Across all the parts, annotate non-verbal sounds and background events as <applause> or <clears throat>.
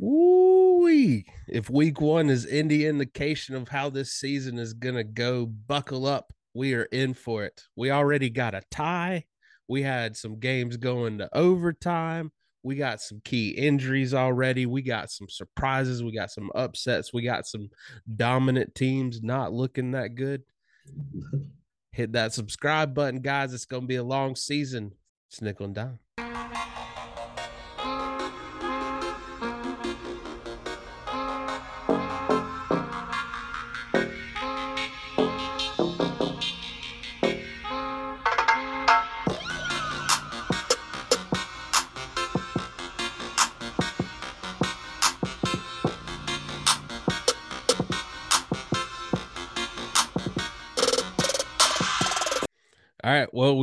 Ooh, if week one is any indication of how this season is gonna go, buckle up. We are in for it. We already got a tie. We had some games going to overtime. We got some key injuries already. We got some surprises. We got some upsets. We got some dominant teams not looking that good. <laughs> Hit that subscribe button, guys. It's going to be a long season. It's nickel and dime.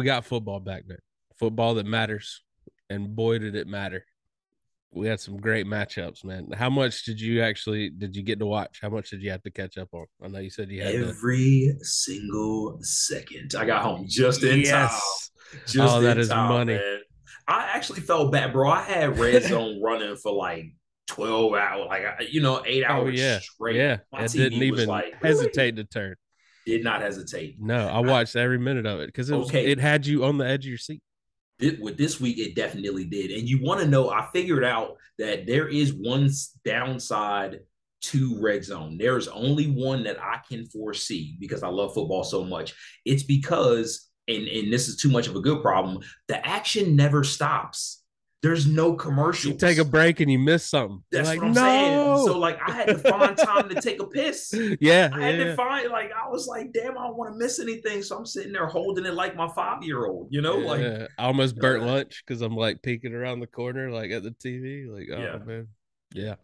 We got football back, man. Football that matters. And boy, did it matter. We had some great matchups, man. How much did you actually did you get to watch? How much did you have to catch up on? I know you said you had every to... single second. I got home just in yes. time. Just oh, that is time, money. Man. I actually felt bad, bro. I had red <laughs> zone running for like 12 hours, like you know, eight oh, hours oh, yeah. straight. Yeah, I didn't even like, hesitate really? to turn did not hesitate. No, I watched I, every minute of it because it, okay. it had you on the edge of your seat. It, with this week, it definitely did. And you want to know, I figured out that there is one downside to red zone. There's only one that I can foresee because I love football so much. It's because, and, and this is too much of a good problem, the action never stops. There's no commercials. You take a break and you miss something. That's like, what I'm no! saying. So like I had to find time to take a piss. <laughs> Yeah. I had yeah. to find like I was like, damn, I don't want to miss anything. So I'm sitting there holding it like my five year old, you know, yeah. like I almost burnt uh, lunch because I'm like peeking around the corner, like at the TV. Like, oh yeah. man. Yeah.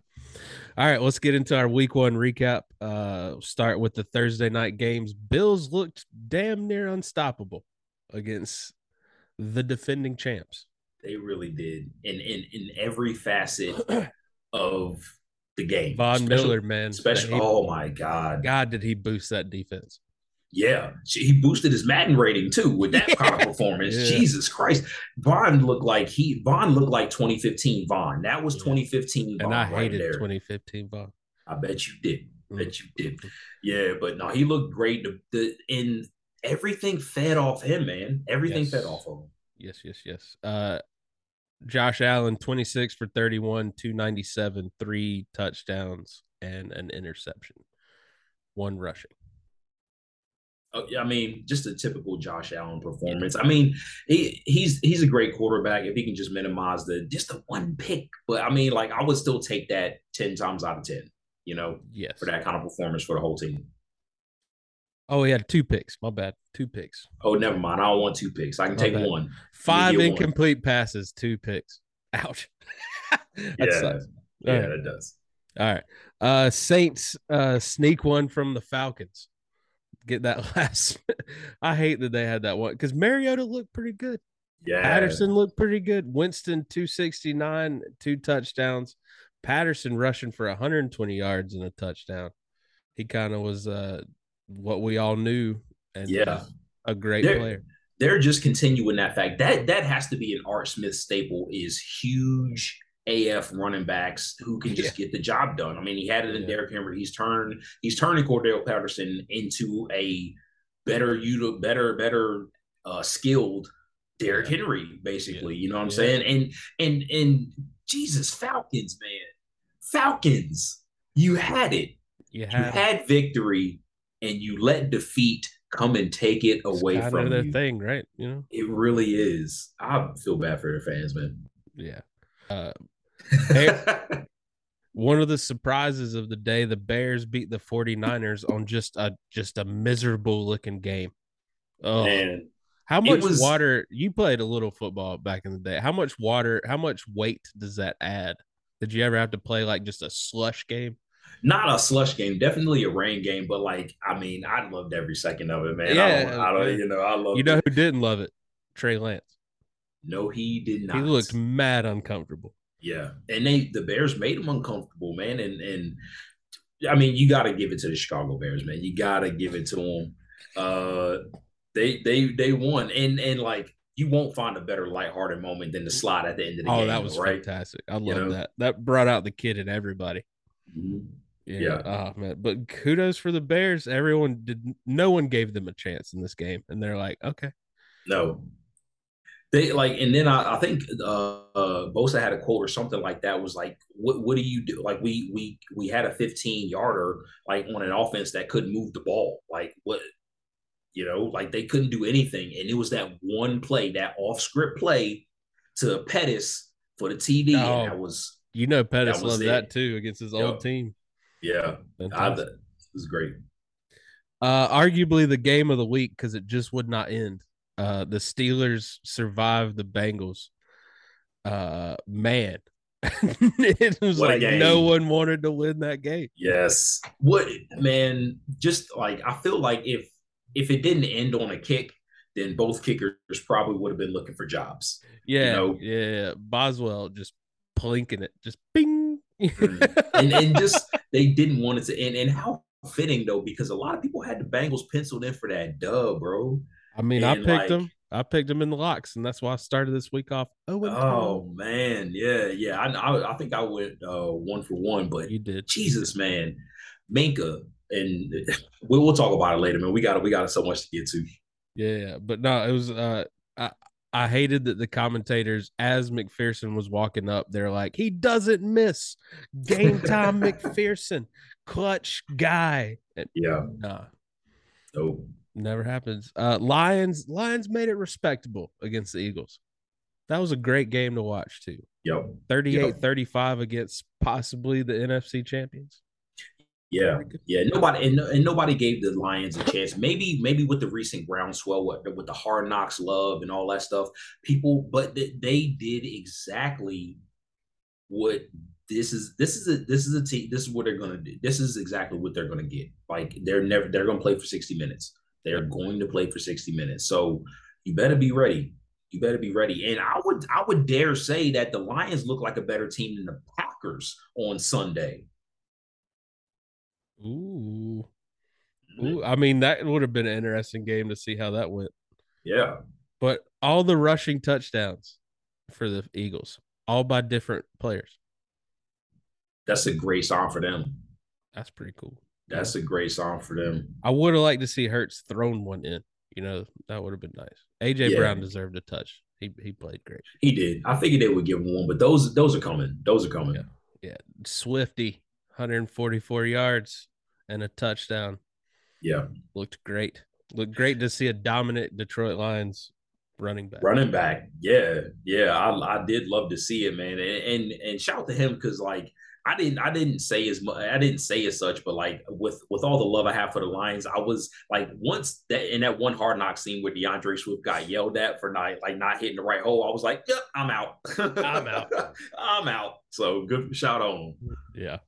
All right, let's get into our week one recap. Uh start with the Thursday night games. Bills looked damn near unstoppable against the defending champs. They really did in in in every facet <clears throat> of the game. Von especially, Miller, man. Especially, he, oh my God. God, did he boost that defense? Yeah, he boosted his Madden rating too with that <laughs> kind of performance. Yeah. Jesus Christ, Von looked like he Von looked like 2015 Von. That was 2015 Von. And I hated right 2015 Von. I bet you did. I bet you did. Yeah, but no, he looked great. The, the in everything fed off him, man. Everything yes. fed off of him. Yes, yes, yes. Uh, Josh Allen, 26 for 31, 297, three touchdowns, and an interception, one rushing. Oh, I mean, just a typical Josh Allen performance. I mean, he he's he's a great quarterback if he can just minimize the just the one pick. But I mean, like I would still take that ten times out of ten. You know, yes, for that kind of performance for the whole team. Oh, he had two picks. My bad. Two picks. Oh, never mind. I don't want two picks. I can My take bad. one. Five incomplete one. passes, two picks. <laughs> Ouch. yeah, sucks. yeah, right. that does. All right. Uh Saints uh sneak one from the Falcons. Get that <laughs> last. I hate that they had that one because Mariota looked pretty good. Yeah. Patterson looked pretty good. Winston 269, two touchdowns. Patterson rushing for 120 yards and a touchdown. He kind of was uh what we all knew. And yeah, a great they're, player. They're just continuing that fact. That that has to be an Art Smith staple. Is huge AF running backs who can just yeah. get the job done. I mean, he had it in yeah. Derrick Henry. He's turned he's turning Cordarrelle Patterson into a better you know better better uh, skilled Derrick yeah. Henry, basically. You know what I'm saying? And and and Jesus, Falcons, man, Falcons, you had it. You had, you had victory and you let defeat come and take it away it's from their you. thing, right? You know, it really is. I feel bad for their fans, man. Yeah. Uh, <laughs> one of the surprises of the day, the Bears beat the 49ers on just a just a miserable looking game. Oh, man. How much was, water you played a little football back in the day? How much water, how much weight does that add? Did you ever have to play like just a slush game? Not a slush game, definitely a rain game, but like I mean, I loved every second of it, man. Yeah, I don't, I don't you know, I love. You know it. who didn't love it? Trey Lance. No, he did not. He looked mad uncomfortable. Yeah, and they the Bears made him uncomfortable, man. And and I mean, you got to give it to the Chicago Bears, man. You got to give it to them. Uh, they they they won, and and like you won't find a better lighthearted moment than the slide at the end of the oh, game. Oh, that was right? fantastic. I love that. That brought out the kid in everybody. Yeah. Yeah. Oh man. But kudos for the Bears. Everyone did no one gave them a chance in this game. And they're like, okay. No. They like, and then I, I think uh, uh Bosa had a quote or something like that was like, "What what do you do?" Like we we we had a 15 yarder like on an offense that couldn't move the ball. Like what, you know, like they couldn't do anything, and it was that one play, that off script play to Pettis for the TD, Oh, and that was You know Pettis That loved it. that too against his Yep. old team. yeah, I, it was great. Uh, arguably the game of the week because it just would not end. Uh, the Steelers survived the Bengals. Uh, man, <laughs> it was What like no one wanted to win that game. Yes. What man, just like I feel like if if it didn't end on a kick, then both kickers probably would have been looking for jobs. Yeah, know? yeah. Boswell just plinking it, just bing. Mm. And and just <laughs> they didn't want it to end. And how fitting though, because a lot of people had the Bengals penciled in for that dub, bro. I mean, I picked like- them. I picked them in the locks, and that's why I started this week off. Oh, Oh man, yeah, yeah. I I, I think I went uh, one for one, but you did. Jesus, man, Minka, and we'll, we'll talk about it later, man. We got we got so much to get to. Yeah, but no, it was uh I I hated that the commentators as McPherson was walking up, they're like, he doesn't miss. Game time <laughs> McPherson, clutch guy. And Yeah. nah, So never happens. Uh Lions, Lions made it respectable against the Eagles. That was a great game to watch too. yep. 38-35 against possibly the NFC champions. Yeah, yeah. Nobody and, and nobody gave the Lions a chance. Maybe maybe with the recent groundswell, with, with the hard knocks love and all that stuff, people. But th- they did exactly what this is. This is a this is a team. This is what they're gonna do. This is exactly what they're gonna get. Like they're never they're gonna play for sixty minutes. They're going to play for sixty minutes. So you better be ready. You better be ready. And I would I would dare say that the Lions look like a better team than the Packers on Sunday. Ooh. Ooh. I mean, that would have been an interesting game to see how that went. Yeah. But all the rushing touchdowns for the Eagles, all by different players. That's a great song for them. That's pretty cool. That's a great song for them. I would have liked to see Hurts thrown one in. You know, that would have been nice. AJ Yeah. Brown deserved a touch. He he played great. He did. I figured they would give him one, but those those are coming. Those are coming. Yeah. Yeah. Swifty, 144 yards and a touchdown. Yeah. Looked great. Looked great to see a dominant Detroit Lions running back. Running back. Yeah. Yeah. I, I did love to see it, man. And and, and shout to him because like I didn't I didn't say as much I didn't say as such, but like with with all the love I have for the Lions, I was like once that in that one hard knock scene where DeAndre Swift got yelled at for not like not hitting the right hole, I was like, Yep, I'm out. I'm out. <laughs> I'm out. So good shout on. Yeah.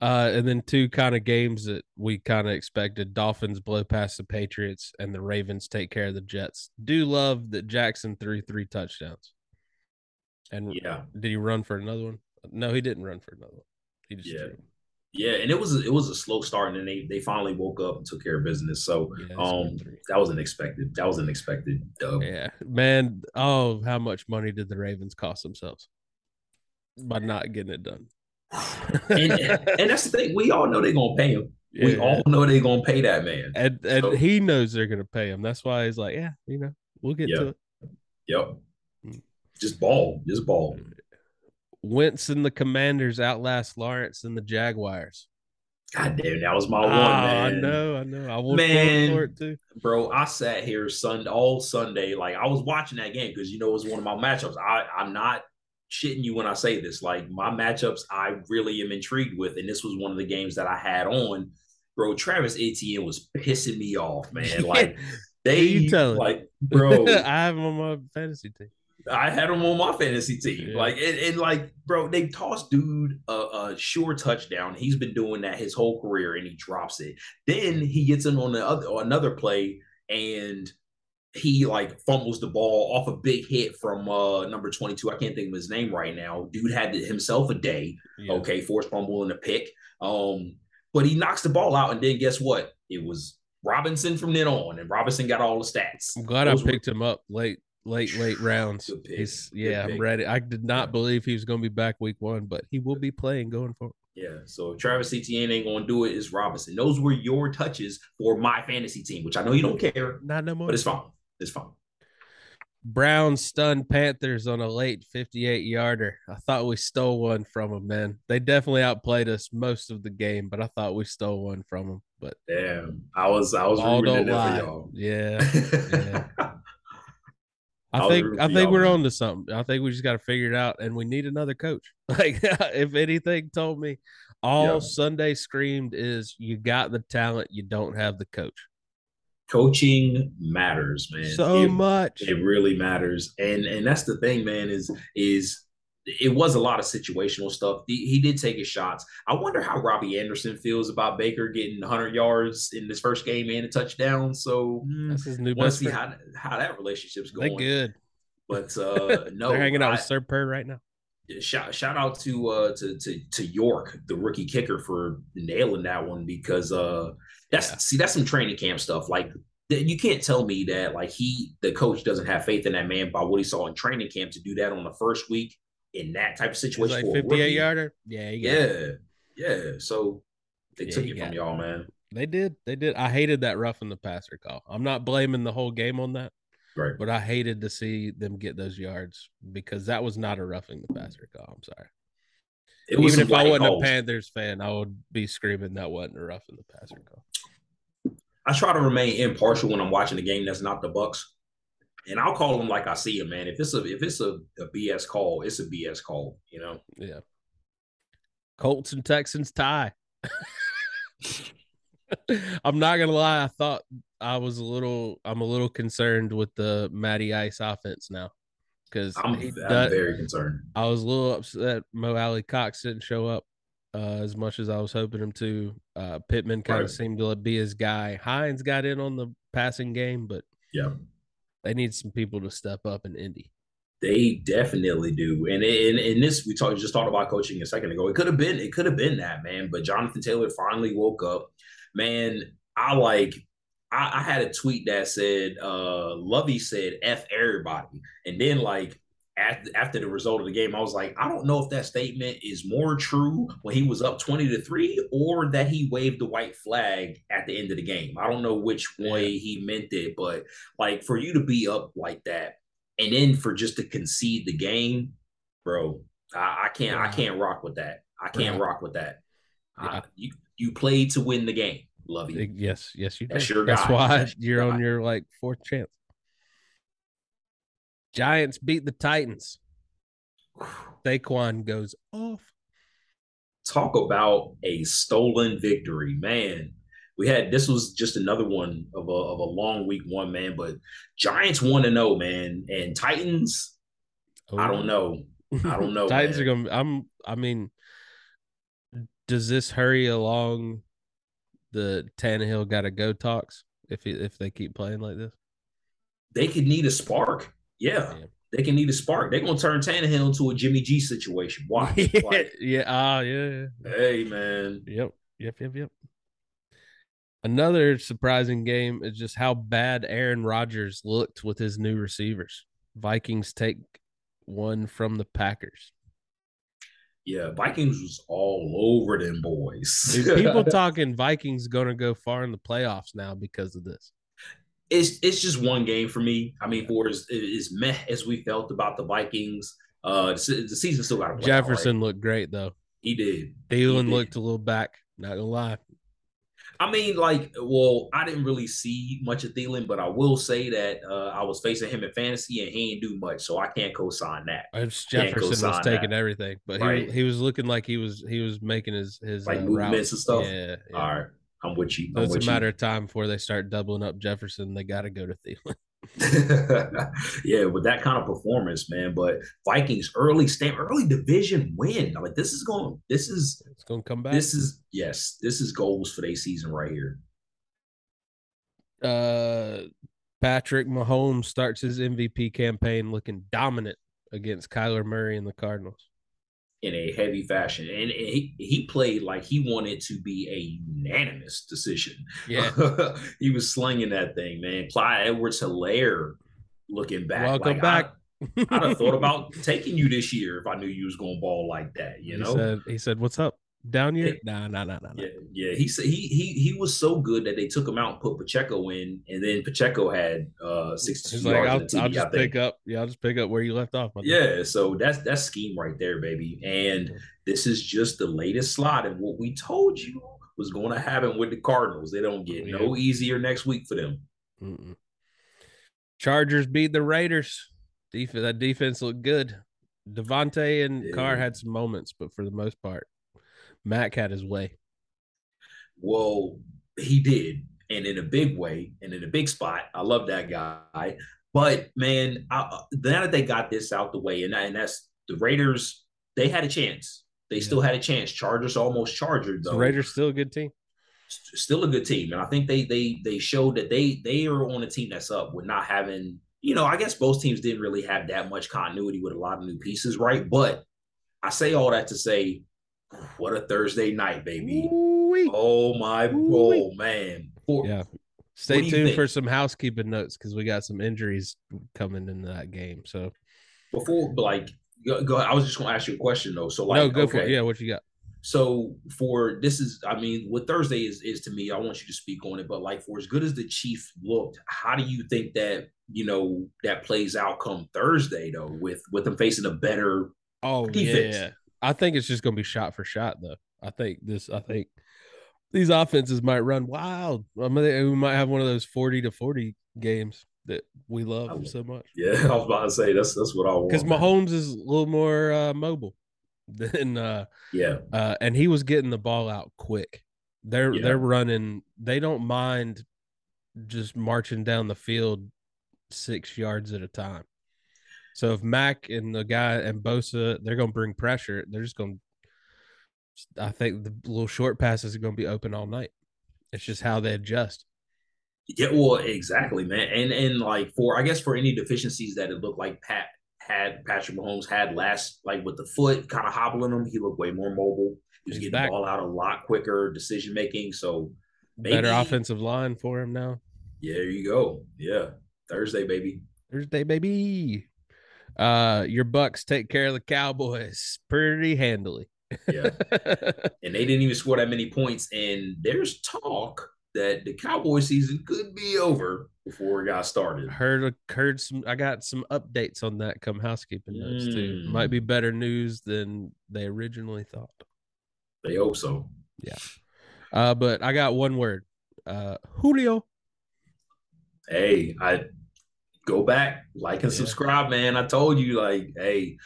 Uh, and then two kind of games that we kind of expected: Dolphins blow past the Patriots, and the Ravens take care of the Jets. Do love that Jackson threw three touchdowns. And Yeah. did he run for another one? No, he didn't run for another one. He just Yeah. threw. Yeah, and it was it was a slow start, and then they they finally woke up and took care of business. So Yeah, um, that was unexpected. That was unexpected. Dub. Yeah, man. Oh, how much money did the Ravens cost themselves by not getting it done? And, and that's the thing. We all know they're gonna pay him. We all know they're gonna pay that man. and and So- he knows they're gonna pay him. That's why he's like, yeah, you know, we'll get Yeah. to it. Yep. Mm. Just ball. Just ball. Wentz and the Commanders outlast Lawrence and the Jaguars. God damn, that was my Oh, one, I man. know, I know. I will Man. for it too. Bro, I sat here Sunday all Sunday. Like I was watching that game because you know it was one of my matchups. I, I'm not shitting you when I say this. Like my matchups, I really am intrigued with, and this was one of the games that I had on. Bro, Travis Etienne was pissing me off, man. <laughs> Like they, you telling? like, <laughs> bro, I have him on my fantasy team. I had him on my fantasy team. Yeah. Like, and, and like, bro, they tossed dude a, a sure touchdown. He's been doing that his whole career, and he drops it. Then he gets in on the other on another play, and he like fumbles the ball off a big hit from uh number 22. I can't think of his name right now. Dude had himself a day. Yeah. Okay, forced fumble and a pick. Um, but he knocks the ball out, and then guess what? It was Robinson from then on, and Robinson got all the stats. I'm glad Those I were- picked him up late late late rounds. He's yeah, I'm ready. I did not believe he was going to be back week one, but he will be playing going forward. Yeah. So if Travis Etienne ain't gonna do it, it's Robinson. Those were your touches for my fantasy team, which I know you don't care. Not no more. But it's fine. It's fine. Browns stunned Panthers on a late 58 yarder. I thought we stole one from them, man. They definitely outplayed us most of the game, but I thought we stole one from them. But damn, I was I was all don't lie. Yeah. <laughs> yeah. I think I think we're man. on to something. I think we just got to figure it out, and we need another coach. <laughs> Like <laughs> if anything told me, all yep. Sunday screamed is you got the talent, you don't have the coach coaching matters, man. So it, much. It really matters. And and that's the thing, man, is is it was a lot of situational stuff. He, he, did take his shots. I wonder how Robbie Anderson feels about Baker getting 100 yards in this first game and a touchdown. So mm, that's his new best. See how how that relationship's going. They're good, but uh, <laughs> no, they're hanging out I, with Sir Purr right now. Shout shout out to uh to to to York, the rookie kicker, for nailing that one because uh that's yeah. see, that's some training camp stuff. Like you can't tell me that like he the coach doesn't have faith in that man by what he saw in training camp to do that on the first week in that type of situation. Like 58 yarder. Yeah, yeah, yeah. So they yeah, took it from y'all, man. They did. They did. I hated that roughing the passer call. I'm not blaming the whole game on that. Right. But I hated to see them get those yards because that was not a roughing the passer call. I'm sorry. Even if I wasn't calls. a Panthers fan, I would be screaming that wasn't a roughing the passer call. I try to remain impartial when I'm watching a game that's not the Bucks, and I'll call them like I see them, man. If it's a if it's a, a BS call, it's a BS call, you know. Yeah. Colts and Texans tie. <laughs> I'm not gonna lie. I thought I was a little. I'm a little concerned with the Matty Ice offense now because I'm, I'm very concerned. I was a little upset Mo Alie-Cox didn't show up uh, as much as I was hoping him to. Uh, Pittman kind of right. seemed to be his guy. Hines got in on the passing game, but yeah, they need some people to step up in Indy. They definitely do, and in, in this we talked just talked about coaching a second ago. It could have been it could have been that man, but Jonathan Taylor finally woke up. Man, I like I, I, had a tweet that said, uh, Lovie said F everybody. And then like after, after the result of the game, I was like, I don't know if that statement is more true when he was up 20 to 3 or that he waved the white flag at the end of the game. I don't know which way he meant it, but like for you to be up like that and then for just to concede the game, bro, I, I can't I can't rock with that. I can't rock with that. Uh, you you played to win the game. Love you. Yes, yes, you That's, your That's why That's you're on your like fourth chance. Giants beat the Titans. Saquon goes off. Talk about a stolen victory, man. We had this was just another one of a of a long week one, man. But Giants want to know, man, and Titans. Oh. I don't oh. know. I don't know. <laughs> Titans man. are gonna. I'm. I mean, does this hurry along the Tannehill got to go talks if if they keep playing like this? They could need a spark. Yeah. They can need a spark. They're gonna turn Tannehill into a Jimmy G situation. Why? <laughs> yeah. Ah, uh, yeah. Hey, man. Yep. Yep. Yep. Yep. Another surprising game is just how bad Aaron Rodgers looked with his new receivers. Vikings take one from the Packers. Yeah, Vikings was all over them boys. Dude, people <laughs> talking Vikings going to go far in the playoffs now because of this it's it's just one game for me. I mean, for as, as meh as we felt about the Vikings, uh, the, season still got. Jefferson looked great though. He did. Thielen looked a little back. Not gonna lie. I mean, like, well, I didn't really see much of Thielen, but I will say that uh, I was facing him in fantasy and he didn't do much, so I can't co-sign that. Jefferson was taking that. everything, but right. he he was looking like he was he was making his his like uh, movements routes. and stuff. Yeah, yeah, All right. I'm with you. I'm it's with a matter you. of time before they start doubling up Jefferson. They got to go to Thielen. <laughs> yeah, with that kind of performance, man. But Vikings early stand early division win. Like this is going. This is it's going to come back. This is yes. This is goals for their season right here. Uh, Patrick Mahomes starts his MVP campaign looking dominant against Kyler Murray and the Cardinals in a heavy fashion. And he, he played like he wanted to be a unanimous decision. Yeah. <laughs> he was slinging that thing, man. Clyde Edwards Helaire looking back. Welcome like, back. I, I'd have thought <laughs> about taking you this year if I knew you was going to ball like that. You he know, said, he said, "What's up, down here?" Nah, nah, nah, nah. nah. yeah, yeah. He said he he he was so good that they took him out and put Pacheco in, and then Pacheco had uh sixty yards. like, I'll, TD, I'll just pick up. Yeah, I'll just pick up where you left off. Yeah, so that's that's scheme right there, baby. And this is just the latest slot and what we told you was going to happen with the Cardinals. They don't get no easier next week for them. Mm-mm. Chargers beat the Raiders. Defense, that defense looked good. Davante and Yeah. Carr had some moments, but for the most part, Mack had his way. Well, he did, and in a big way, and in a big spot. I love that guy. But man, I, uh, now that they got this out the way, and, and that's the Raiders, they had a chance. They Yeah. still had a chance. Chargers almost charged though. The Raiders still a good team. still a good team, and I think they they they showed that they they are on a team that's up with not having. You know, I guess both teams didn't really have that much continuity with a lot of new pieces, right? But I say all that to say, what a Thursday night, baby! Ooh-wee. Oh my, Ooh-wee. oh man! For, Yeah. Stay tuned think? for some housekeeping notes because we got some injuries coming into that game. So Before, like, go, go, I was just going to ask you a question though. So, like, no, go for it. Yeah, what you got? So for this is, I mean, what Thursday is is to me, I want you to speak on it. But like for as good as the Chief looked, how do you think that you know that plays out come Thursday though, with with them facing a better? Oh Defense. yeah, I think it's just gonna be shot for shot though. I think this. I think these offenses might run wild. I mean, we might have one of those forty to forty games that we love I- so much. Yeah, <laughs> I was about to say that's that's what I want. Because. Mahomes is a little more uh, mobile <laughs> than uh, yeah, uh, and he was getting the ball out quick. They're Yeah. they're running. They don't mind just marching down the field six yards at a time. So if Mack and the guy and Bosa, they're going to bring pressure. They're just going. to I think the little short passes are going to be open all night. It's just how they adjust. yeah, well, exactly, man. And and like for I guess for any deficiencies that it looked like Pat had Patrick Mahomes had last, like with the foot kind of hobbling him, he looked way more mobile. He was He's getting back. the ball out a lot quicker, decision making. So Better Maybe- offensive line for him now. Yeah, there you go. Yeah. Thursday, baby. Thursday, baby. Uh, your Bucks take care of the Cowboys pretty handily. Yeah. <laughs> and they didn't even score that many points. And there's talk that the Cowboy season could be over before it got started. heard heard some i got some updates on that come housekeeping notes too Mm. might be better news than they originally thought They hope so. Yeah. Uh but i got one word uh julio Hey, I go back, like and Yeah. subscribe, man. I told you, like, hey,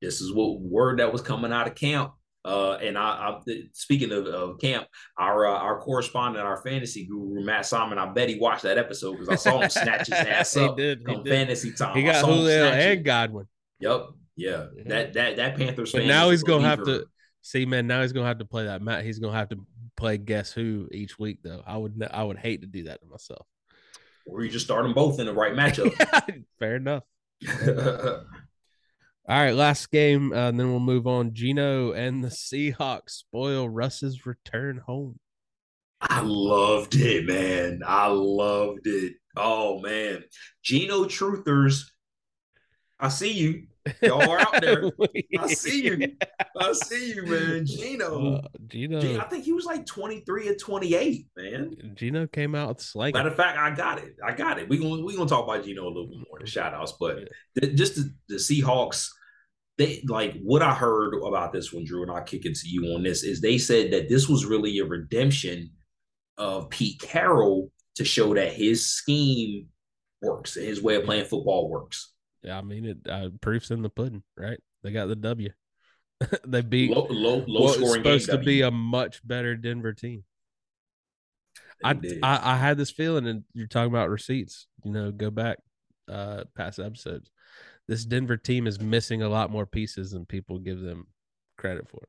this is what word that was coming out of camp. Uh, and I, I speaking of, of camp, our uh, our correspondent, our fantasy guru Matt Simon, I bet he watched that episode because I saw him snatch his <laughs> ass up did come did. fantasy time. he got julio and godwin Yep. Yeah. That that that Panthers. but fan now he's gonna have to see man now he's gonna have to play that matt he's gonna have to play guess who each week though i would i would hate to do that to myself or you just start them both in the right <laughs> matchup. fair enough <laughs> All right, last game, uh, and then we'll move on. Gino and the Seahawks spoil Russ's return home. I loved it, man. I loved it. Oh man, Gino Truthers, I see you. Y'all are out there. <laughs> I see you. <laughs> I see you, man. Gino. Uh, Gino, Gee, I think he was like 23 or 28, man. Gino came out slang. Matter of fact, I got it. I got it. We're gonna we gonna talk about Gino a little bit more in the shout outs, but th- just the, the Seahawks, they like what I heard about this one, Drew, and I'll kick it to you on this, is they said that this was really a redemption of Pete Carroll to show that his scheme works and his way of playing football works. Yeah, I mean, it uh, proof's in the pudding, right? They got the W. <laughs> they beat Low, low, low what was supposed to be a much better Denver team. I. I I had this feeling, and you're talking about receipts. You know, go back uh past episodes. This Denver team is missing a lot more pieces than people give them credit for.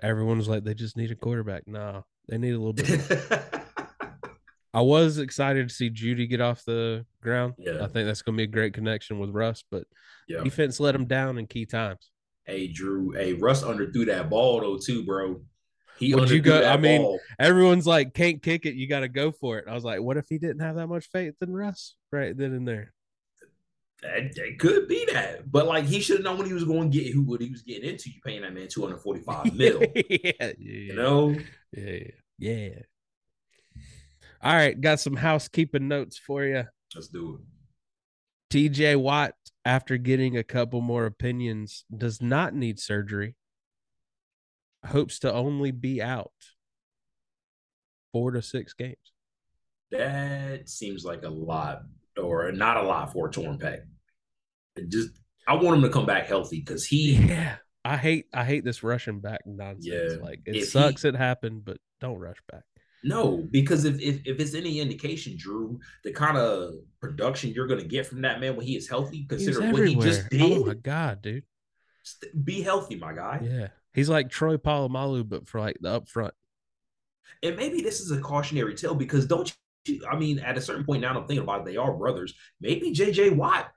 Everyone was like, they just need a quarterback. Nah, they need a little bit. <laughs> I was excited to see Jeudy get off the ground. Yeah. I think that's going to be a great connection with Russ, but yeah. defense let him down in key times. Hey, Drew. Hey, Russ underthrew that ball though too, bro. He Would you go- that I mean, ball. Everyone's like, can't kick it. You got to go for it. I was like, what if he didn't have that much faith in Russ right then and there? that, could be that. But like he should have known when he was going to get who what he was getting into. You paying that man 245 mil. <laughs> yeah, yeah, you know? yeah, yeah. All right, got some housekeeping notes for you. Let's do it. TJ Watt, after getting a couple more opinions, does not need surgery. Hopes to only be out four to six games. That seems like a lot, or not a lot for a torn pec. It just I want him to come back healthy because he <laughs> Yeah. I hate I hate this rushing back nonsense. Yeah. Like it If he- sucks it happened, but don't rush back. No, because if, if if it's any indication, Drew, the kind of production you're gonna get from that man when he is healthy, consider what he just did. Oh my god, dude. be healthy, my guy. Yeah. He's like Troy Polamalu, but for like the up front. And maybe this is a cautionary tale because don't you? I mean, at a certain point now, I'm thinking about it, they are brothers. Maybe JJ Watt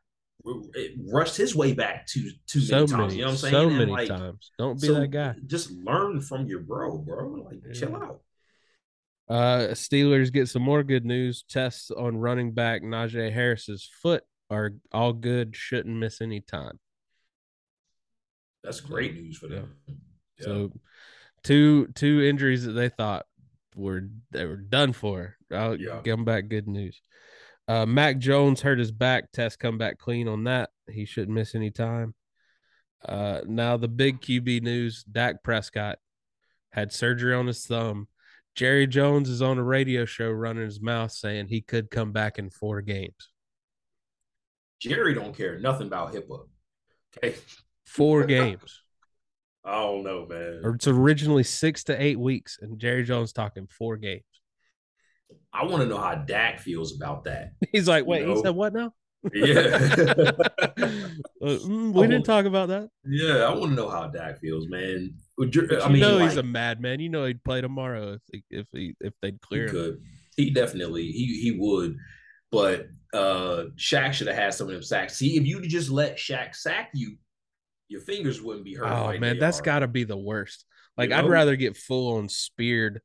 rushed his way back to too So many times. many, You know what I'm saying? so And, many like, times. Don't be so that guy. Just learn from your bro, bro. Like, chill out. Uh, Steelers get some more good news. Tests on running back Najee Harris's foot are all good. Shouldn't miss any time. That's great news for them. Yeah. So, two two injuries that they thought were they were done for. I'll Yeah. give them back good news. Uh, Mac Jones hurt his back. Test come back clean on that. He shouldn't miss any time. Uh, now the big QB news: Dak Prescott had surgery on his thumb. Jerry Jones is on a radio show running his mouth saying he could come back in four games. Jerry don't care nothing about HIPAA. Okay. Four <laughs> games. I don't know, man. Or it's originally six to eight weeks, and Jerry Jones talking four games. I want to know how Dak feels about that. <laughs> He's like, wait, No. he said what now? Yeah. <laughs> Uh, mm, we didn't talk about that. yeah, I want to know how Dak feels, man. Would you- I you mean, know like, he's a madman. You know he'd play tomorrow if if he, if they'd he clear him. could. He definitely he he would. But uh Shaq should have had some of them sacks. See, if you just let Shaq sack you, your fingers wouldn't be hurt. Oh like man, that's got to be the worst. Like You I'd rather get full on speared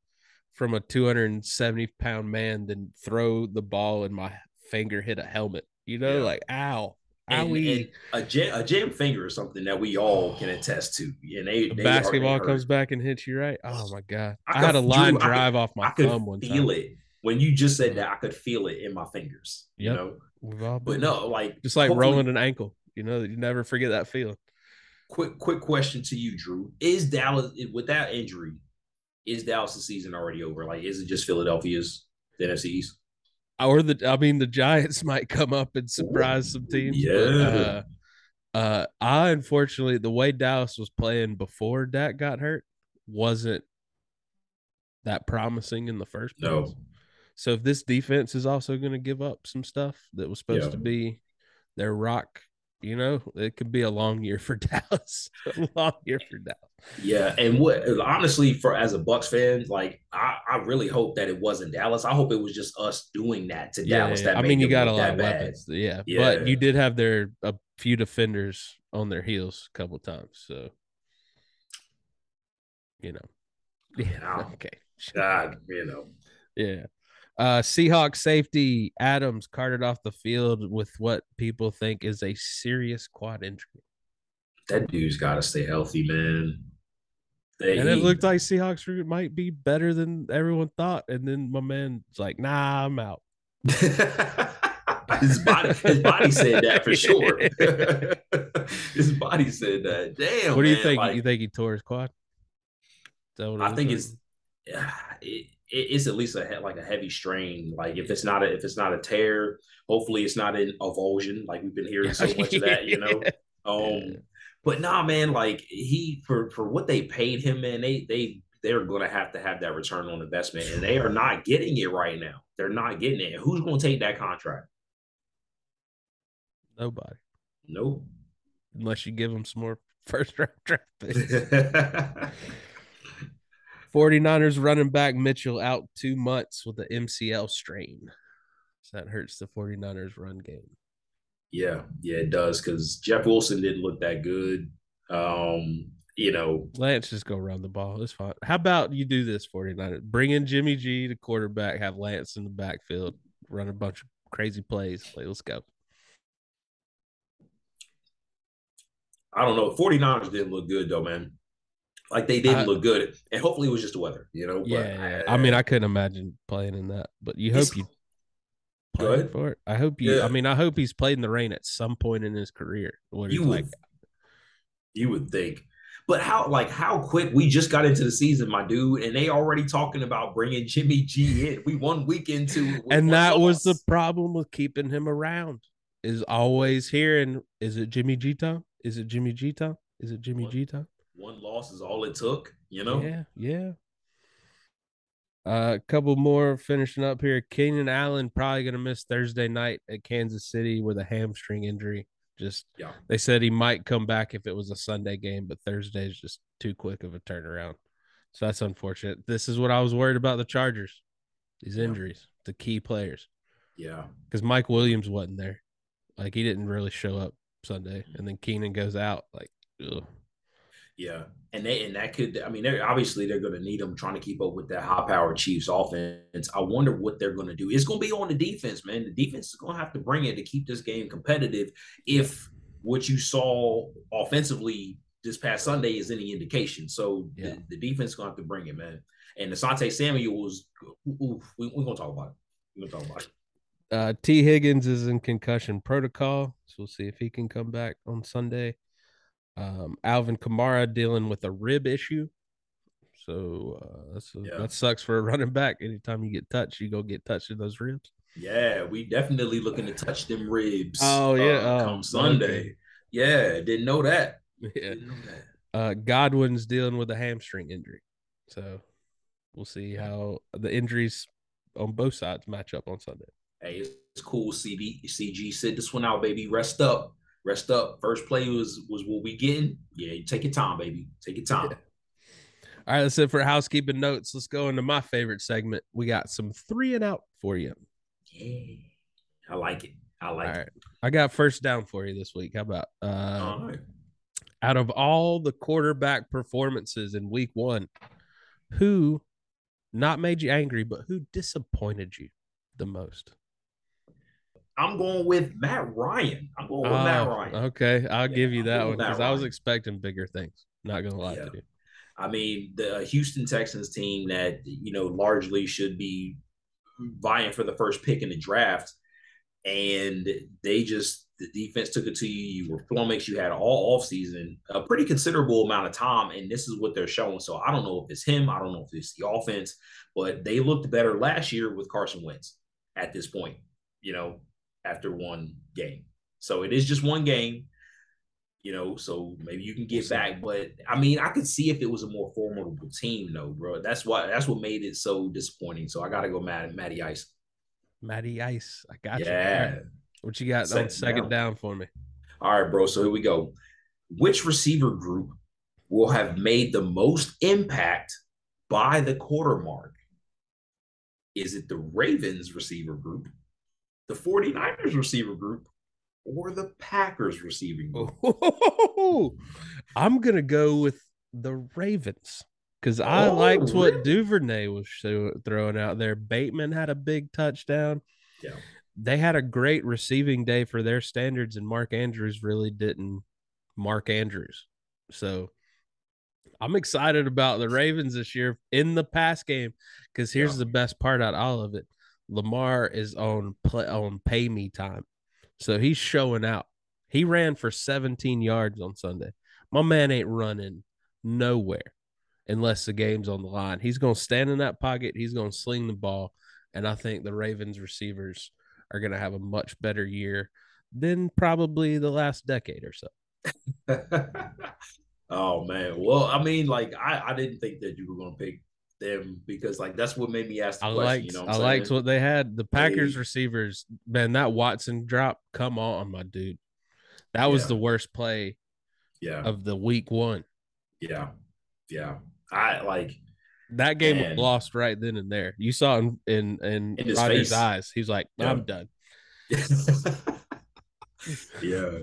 from a 270 pound man than throw the ball and my finger hit a helmet. You know, Yeah. like ow, and, owie. and a jam a jam finger is something that we all can attest to. And they, The they basketball comes back and hits you right. Oh my god, I I, had a line I could- drive off my I could thumb one feel time. it when you just said that. I could feel it in my fingers. You know, We've all but no, like just like rolling an ankle. You know, you never forget that feeling. Quick, quick question to you, Drew: Is Dallas with that injury? Is Dallas' season already over? Like, is it just Philadelphia's the NFC East? Or the, I mean, the Giants <laughs> might come up and surprise some teams. but, Yeah. uh, uh, I unfortunately the way Dallas was playing before Dak got hurt wasn't that promising in the first place. No. So if this defense is also going to give up some stuff that was supposed Yeah. to be their rock, you know, it could be a long year for <laughs> Dallas. a long year for Dallas. Yeah, and what honestly, for as a Bucks fan, like I, I really hope that it wasn't Dallas. I hope it was just us doing that to Dallas. That I mean, you got a lot of bad. weapons. Yeah, Yeah. but you did have their a few defenders on their heels a couple times. So, you know, yeah, <laughs> Yeah. okay, God, you know, yeah. Uh, Seahawks safety Adams carted off the field with what people think is a serious quad injury, that dude's got to stay healthy, man. They, and it looked like Seahawks might be better than everyone thought. And then my man's like, "Nah, I'm out." <laughs> his body, his body said that for sure. <laughs> his body said that. Damn. what do you man, think? like- you think he tore his quad? Is that what it I think it's yeah, it- it's at least a like a heavy strain. Like if it's not a if it's not a tear, hopefully it's not an avulsion. Like we've been hearing so <laughs> much of that, you know. Um, but nah, man, like he for for what they paid him, man, they they they're gonna have to have that return on investment, and they are not getting it right now. They're not getting it. Who's gonna take that contract? Nobody. Nope. unless you give them some more <laughs> first round draft picks. <laughs> 49ers running back Mitchell out two months with the MCL strain. So that hurts the 49ers run game. Yeah, yeah, it does because Jeff Wilson didn't look that good. Um, you know, Lance just go run the ball. It's fine. How about you do this 49ers? Bring in Jimmy G, the quarterback, have Lance in the backfield, run a bunch of crazy plays. Like, let's go. I don't know. 49ers didn't look good though, man. Like they didn't I- look good. And hopefully it was just the weather, you know. Yeah, but I mean, I couldn't imagine playing in that, but you hope you Go played for it. I hope you. Yeah. I mean, I hope he's played in the rain at some point in his career. What you would like, you would think. But how like how quick we just got into the season, my dude, and they already talking about bringing Jimmy G in. We one week into and that was the problem with keeping him around. Is always hearing, is it Jimmy G time? Is it Jimmy G time? Is it Jimmy What? G time? One loss is all it took, you know. Yeah, yeah. Uh, a couple more finishing up here. Keenan Allen probably gonna miss Thursday night at Kansas City with a hamstring injury. Just Yeah. they said he might come back if it was a Sunday game, but Thursday is just too quick of a turnaround. So that's unfortunate. This is what I was worried about the Chargers. These Yeah. injuries, the key players, Yeah. because Mike Williams wasn't there. Like he didn't really show up Sunday, and then Keenan goes out. Like, ugh. Yeah, and they and that could. I mean, they're obviously they're going to need them trying to keep up with that high power Chiefs offense. I wonder what they're going to do. It's going to be on the defense, man. The defense is going to have to bring it to keep this game competitive. If what you saw offensively this past Sunday is any indication, so Yeah. the, the defense is going to have to bring it, man. And Asante Samuel was. Oof, we, we're going to talk about it. We're going to talk about it. uh, T. Higgins is in concussion protocol, so we'll see if he can come back on Sunday. Um, Alvin Kamara dealing with a rib issue, so uh, that's a, Yeah. that sucks for a running back. Anytime you get touched, you go get touched in those ribs. Yeah, we definitely looking to touch them ribs. Oh, yeah. uh, Oh, come Sunday. okay. Yeah, didn't know that. <laughs> Yeah, Didn't know that. uh, Godwin's dealing with a hamstring injury, so we'll see how the injuries on both sides match up on Sunday. Hey, it's cool. CB, CG, sit this one out, baby. Rest up, rest up. First play was was what we getting. Yeah, you take your time, baby. Take your time. All right, that's it for housekeeping notes. Let's go into my favorite segment. We got some three and out for you. Yeah, I like it. I like All it. right. I got first down for you this week. How about uh All right. out of all the quarterback performances in week one, who not made you angry, but who disappointed you the most? I'm going with Matt Ryan. I'm going with Matt Oh, Ryan. Okay, I'll Yeah, give you that one because I was expecting bigger things. Not gonna lie Yeah. to you. I mean, the uh, Houston Texans team that you know largely should be vying for the first pick in the draft, and they just the defense took it to you. You were flummoxed. You had all offseason, a pretty considerable amount of time, and this is what they're showing. So I don't know if it's him. I don't know if it's the offense, but they looked better last year with Carson Wentz at this point. You know, after one game. So it is just one game you know, so maybe you can get back. But I mean, I could see if it was a more formidable team, though, bro. That's why that's what made it so disappointing. So I gotta go, Matt, Matty Ice. Matty Ice. I got you. Yeah. What you got on Second oh, second down. down for me? All right, bro. So here we go. Which receiver group will have made the most impact by the quarter mark? Is it the Ravens receiver group, the 49ers receiver group, or the Packers receiving group? Oh, I'm gonna go with the Ravens because I Oh, liked what really? Duvernay was throwing out there. Bateman had a big touchdown. Yeah. They had a great receiving day for their standards, and Mark Andrews really didn't. Mark Andrews, so I'm excited about the Ravens this year in the pass game because here's Yeah. the best part out of all of it: Lamar is on play on pay me time, so he's showing out. He ran for 17 yards on Sunday. My man ain't running nowhere unless the game's on the line. He's going to stand in that pocket. He's going to sling the ball. And I think the Ravens receivers are going to have a much better year than probably the last decade or so. <laughs> oh man. Well, I mean, like I, I didn't think that you were gonna pick them because like that's what made me ask the I question. liked you know I liked what they had. The Packers Hey. receivers, man, that Watson drop, come on, my dude. That was Yeah. the worst play yeah, of the week one. yeah, yeah. I like That game Man. was lost right then and there. You saw in in, in, In Rodgers' face. eyes. He's like, Yeah. I'm done. <laughs> yeah.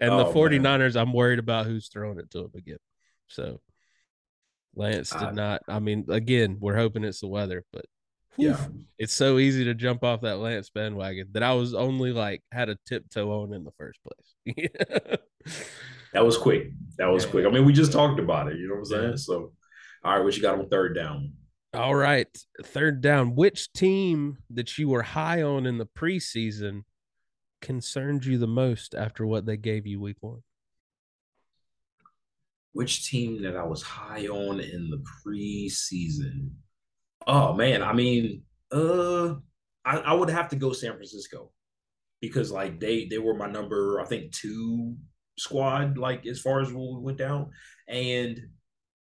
And Oh, the man. 49ers, I'm worried about who's throwing it to him again. So Lance did uh, not. I mean, again, we're hoping it's the weather, but whew, yeah, it's so easy to jump off that Lance bandwagon that I was only like had a tiptoe on in the first place. <laughs> that was quick. That was yeah. quick. I mean, we just talked about it. You know what I'm saying? Yeah. So, all right, what you got on third down? All right, third down. Which team that you were high on in the preseason concerned you the most after what they gave you week one? Which team that I was high on in the preseason? Oh man, I mean, uh, I, I would have to go San Francisco because like they they were my number, I think two squad, like as far as what we went down, and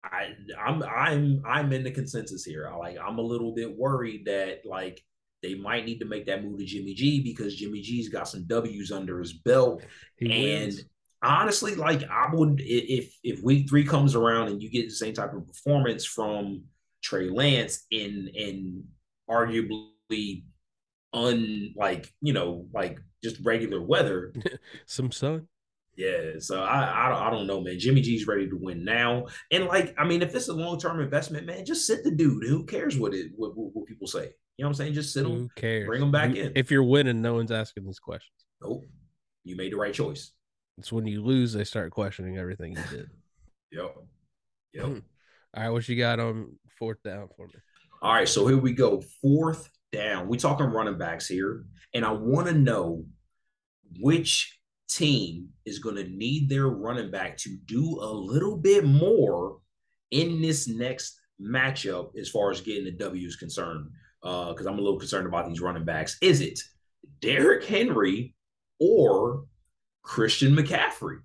I I'm I'm I'm in the consensus here. I like I'm a little bit worried that like they might need to make that move to Jimmy G because Jimmy G's got some W's under his belt, he and wins honestly, like I would if if week three comes around and you get the same type of performance from Trey Lance in in arguably unlike you know like just regular weather, <laughs> some sun. Yeah, so I, I I don't know, man. Jimmy G's ready to win now, and like I mean, if it's a long term investment, man, just sit the dude. Who cares what it what, what, what people say? You know what I'm saying? Just sit him. Who cares? Bring him back in. If you're winning, no one's asking these questions. Nope. You made the right choice. It's when you lose, they start questioning everything you did. <laughs> yep. Yep. All right, what you got on fourth down for me? All right, so here we go. Fourth down. We talking running backs here, and I want to know which team is going to need their running back to do a little bit more in this next matchup as far as getting the W is concerned. Because uh, I'm a little concerned about these running backs. Is it Derrick Henry or Christian McCaffrey.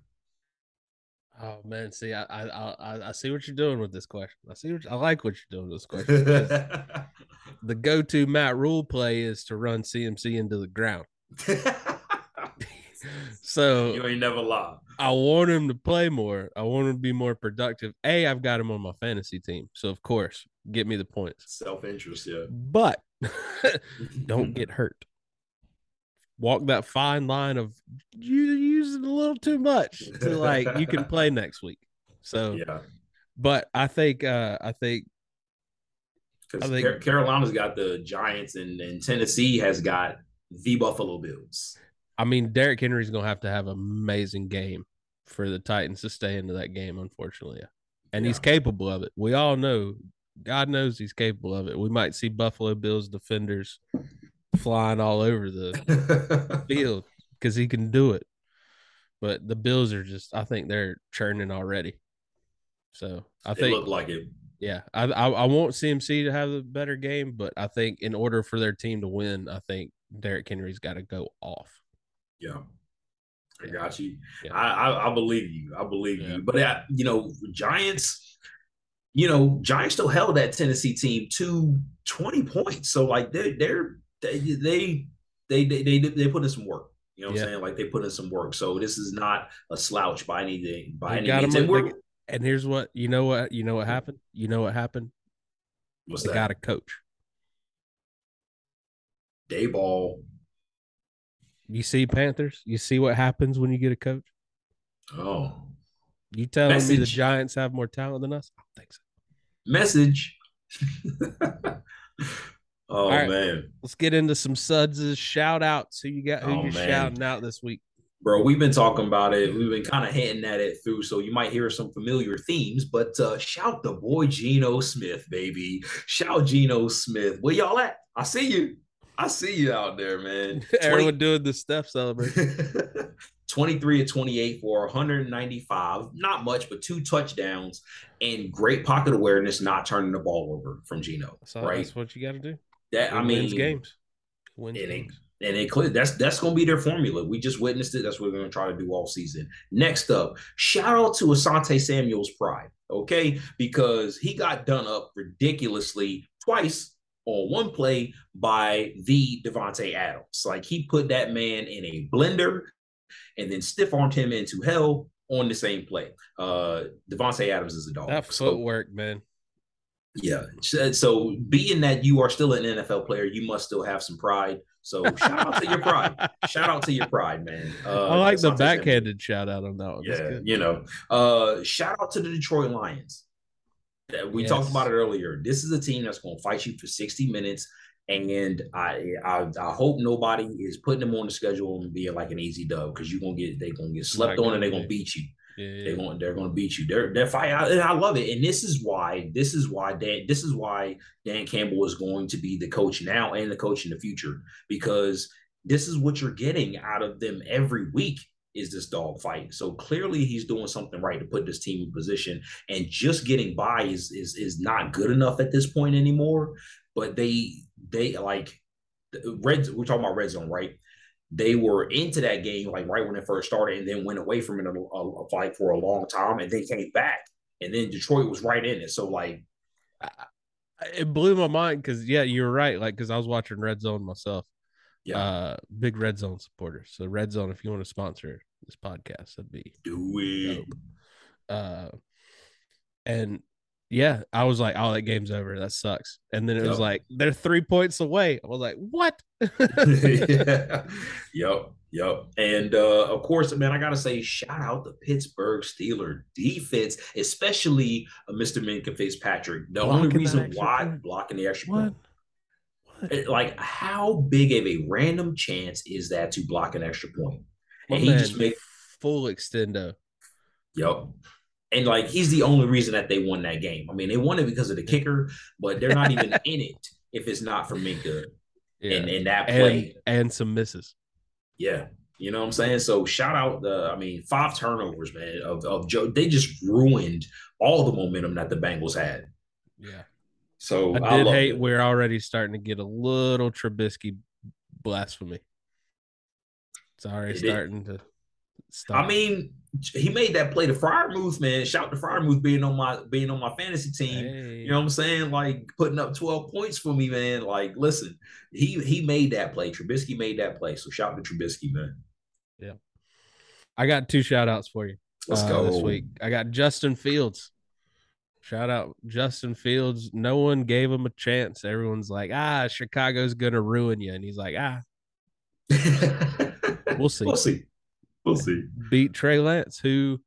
Oh man, see, I I I, I see what you're doing with this question. I see what I like what you're doing with this question. <laughs> the go-to Matt Rhule play is to run CMC into the ground. <laughs> so you ain't never lie. I want him to play more. I want him to be more productive. A, I've got him on my fantasy team, so of course, get me the points. Self interest, yeah. But <laughs> don't get hurt walk that fine line of you using a little too much to like you can play <laughs> next week. So yeah, but I think uh I think because Car- Carolina's got the Giants and, and Tennessee has got the Buffalo Bills. I mean, Derrick Henry's gonna have to have an amazing game for the Titans to stay into that game, unfortunately. And yeah. he's capable of it. We all know, God knows he's capable of it. We might see Buffalo Bills defenders flying all over the <laughs> field because he can do it. But the Bills are just, I think they're churning already. So I think look like it. Yeah, I, I, I want CMC to have a better game, but I think in order for their team to win, I think Derrick Henry's got to go off. Yeah, I got you. Yeah. I, I, I believe you. I believe yeah. you. But uh, you know, Giants. You know, Giants still held that Tennessee team to twenty points. So like they're they're they they they they they, put in some work. You know what yeah. I'm saying? Like they put in some work. So this is not a slouch by anything. By they any means. And, and, here's what you know what you know what mm-hmm. happened. You know what happened. What's they that? got a coach. Daboll. You see Panthers. You see what happens when you get a coach. Oh, you telling Message. me the Giants have more talent than us? I don't think so. Message. <laughs> Oh right, man. Let's get into some suds shout outs. Who you got who oh, you man. shouting out this week? Bro, we've been talking about it. We've been kind of hinting at it through, so you might hear some familiar themes. But uh, shout the boy Geno Smith, baby. Shout Geno Smith. Where y'all at? I see you. I see you out there, man. <laughs> Everyone doing the step celebration. <laughs> 23 to 28 for 195. Not much, but two touchdowns and great pocket awareness, not turning the ball over from Geno. So right? That's what you got to do. That I mean, wins games. Wins and games. It, and it clear that's that's gonna be their formula. We just witnessed it. That's what we're gonna try to do all season. Next up, shout out to Asante Samuel's pride, okay? Because he got done up ridiculously twice on one play by the Davante Adams. Like he put that man in a blender and then stiff armed him into hell on the same play. Uh Davante Adams is a dog. That footwork, man. Yeah. So being that you are still an NFL player, you must still have some pride. So shout out to your pride. <laughs> shout out to your pride, man. Uh, I like the backhanded shout out on that one. Yeah, you know. Uh, shout out to the Detroit Lions. We yes. talked about it earlier. This is a team that's going to fight you for 60 minutes. And I, I, I hope nobody is putting them on the schedule and being like an easy dub because you're gonna get they're gonna get slept on and they're gonna beat you. Yeah. They're going they're going to beat you. They're they're fight, and I love it. And this is why this is why Dan this is why Dan Campbell is going to be the coach now and the coach in the future because this is what you're getting out of them every week is this dog fight. So clearly he's doing something right to put this team in position. And just getting by is is is not good enough at this point anymore. But they they like red. We're talking about red zone, right? They were into that game like right when it first started, and then went away from it a, a, a fight for a long time, and then came back, and then Detroit was right in it. So like, it blew my mind because yeah, you're right. Like because I was watching Red Zone myself. Yeah, uh, big Red Zone supporter. So Red Zone, if you want to sponsor this podcast, that'd be do it. Dope. Uh, and yeah, I was like, oh, that game's over. That sucks. And then it yep. was like, they're three points away. I was like, what? yeah. Yep. Yep. And uh, of course, man, I gotta say, shout out the Pittsburgh Steeler defense, especially uh, Mr. Minkah Fitzpatrick. The blocking only reason why point. blocking the extra what? point. Like, how big of a random chance is that to block an extra point? And he man, just made full extendo. Yep and like he's the only reason that they won that game. I mean, they won it because of the kicker, but they're not even <laughs> in it if it's not for Minkah yeah. and, and that play and, and, some misses. Yeah. You know what I'm saying? So shout out the, I mean, five turnovers, man, of, of Joe. They just ruined all the momentum that the Bengals had. Yeah. So I did I hate it. we're already starting to get a little Trubisky blasphemy. It's already it starting to stop. I mean, he made that play. The Freiermuth, man. Shout out to Freiermuth being on my being on my fantasy team. Hey. You know what I'm saying? Like putting up 12 points for me, man. Like, listen, he he made that play. Trubisky made that play. So shout to Trubisky, man. Yeah. I got two shout outs for you. Let's uh, go this week. I got Justin Fields. Shout out Justin Fields. No one gave him a chance. Everyone's like, ah, Chicago's gonna ruin you. And he's like, ah. <laughs> we'll see. We'll see. We'll see. Beat Trey Lance, who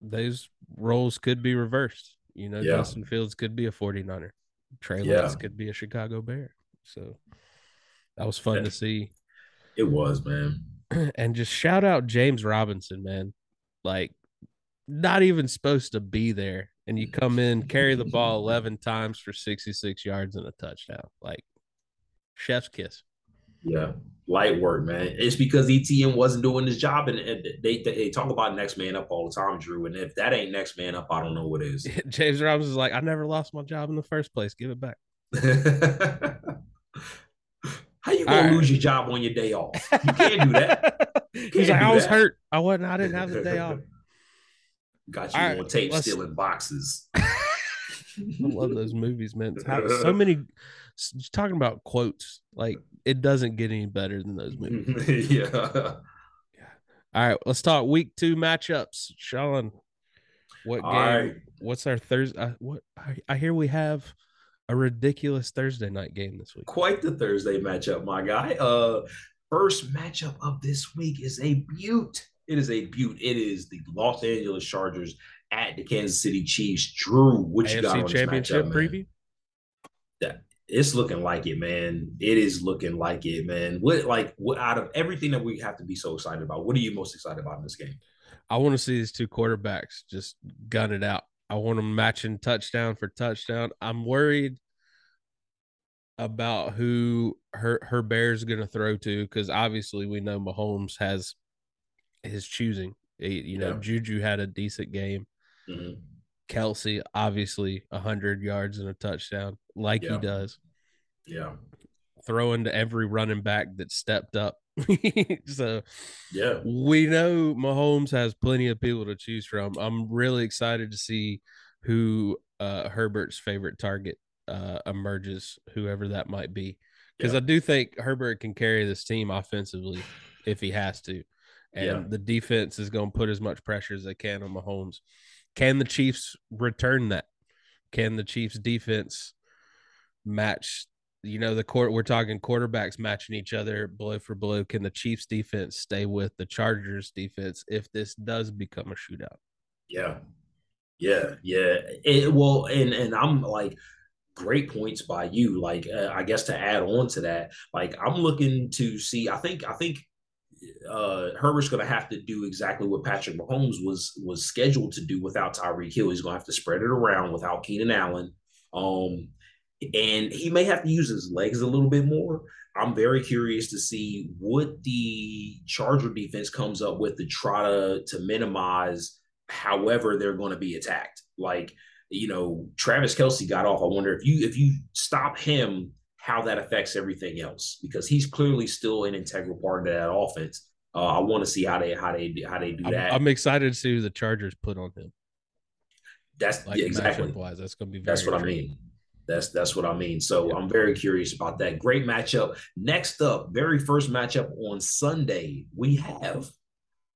those roles could be reversed. You know, yeah. Justin Fields could be a 49er. Trey yeah. Lance could be a Chicago Bear. So that was fun yeah. to see. It was, man. <clears throat> And just shout out James Robinson, man. Like, not even supposed to be there. And you come in, carry the ball 11 times for 66 yards and a touchdown. Like, chef's kiss. Yeah, light work, man. It's because ETN wasn't doing his job, and, they, they talk about next man up all the time, Drew. And if that ain't next man up, I don't know what is. <laughs> James Robinson's like, I never lost my job in the first place. Give it back. <laughs> How you gonna lose your job on your day off? You can't do that. <laughs> Can't He's like, I was that. hurt. I wasn't. I didn't have the day off. Got you all on right, tape stealing boxes. I love those movies, man. So <laughs> many talking about quotes, like it doesn't get any better than those movies. yeah. <laughs> yeah. All right, let's talk week two matchups. Sean, what game? Right. What's our Thursday? Uh, what I, I hear we have a ridiculous Thursday night game this week. Quite the Thursday matchup, my guy. Uh, first matchup of this week is a beaut. It is a beaut. It is the Los Angeles Chargers at the Kansas City Chiefs. Drew, what AFC you got on this championship matchup, preview? That it's looking like it, man. It is looking like it, man. What like what out of everything that we have to be so excited about? What are you most excited about in this game? I want to see these two quarterbacks just gun it out. I want them matching touchdown for touchdown. I'm worried about who her her Bears going to throw to because obviously we know Mahomes has his choosing. you know, yeah. Juju had a decent game. Mm-hmm. Kelce, obviously, 100 yards and a touchdown, like yeah. he does. Yeah. Throwing to every running back that stepped up. <laughs> so, yeah, we know Mahomes has plenty of people to choose from. I'm really excited to see who uh, Herbert's favorite target uh, emerges, whoever that might be. Because yeah. I do think Herbert can carry this team offensively if he has to. And yeah. the defense is going to put as much pressure as they can on Mahomes. Can the Chiefs return that? Can the Chiefs defense match you know the court we're talking quarterbacks matching each other blow for blow? Can the chiefs defense stay with the chargers defense if this does become a shootout? Yeah. Yeah yeah. It, well and and i'm like great points by you. Like uh, i guess to add on to that like i'm looking to see i think i think uh Herbert's going to have to do exactly what Patrick Mahomes was was scheduled to do without Tyreek Hill. He's going to have to spread it around without Keenan Allen. Um, and he may have to use his legs a little bit more. I'm very curious to see what the Charger defense comes up with to try to to minimize however they're going to be attacked. Like, you know, Travis Kelce got off. I wonder if you if you stop him, how that affects everything else because he's clearly still an integral part of that offense. Uh, I want to see how they how they how they do that. I'm, I'm excited to see who the Chargers put on him. That's like yeah, exactly wise. That's going to be. that's what I mean. That's that's what I mean. So yeah. I'm very curious about that. Great matchup. Next up, very first matchup on Sunday, we have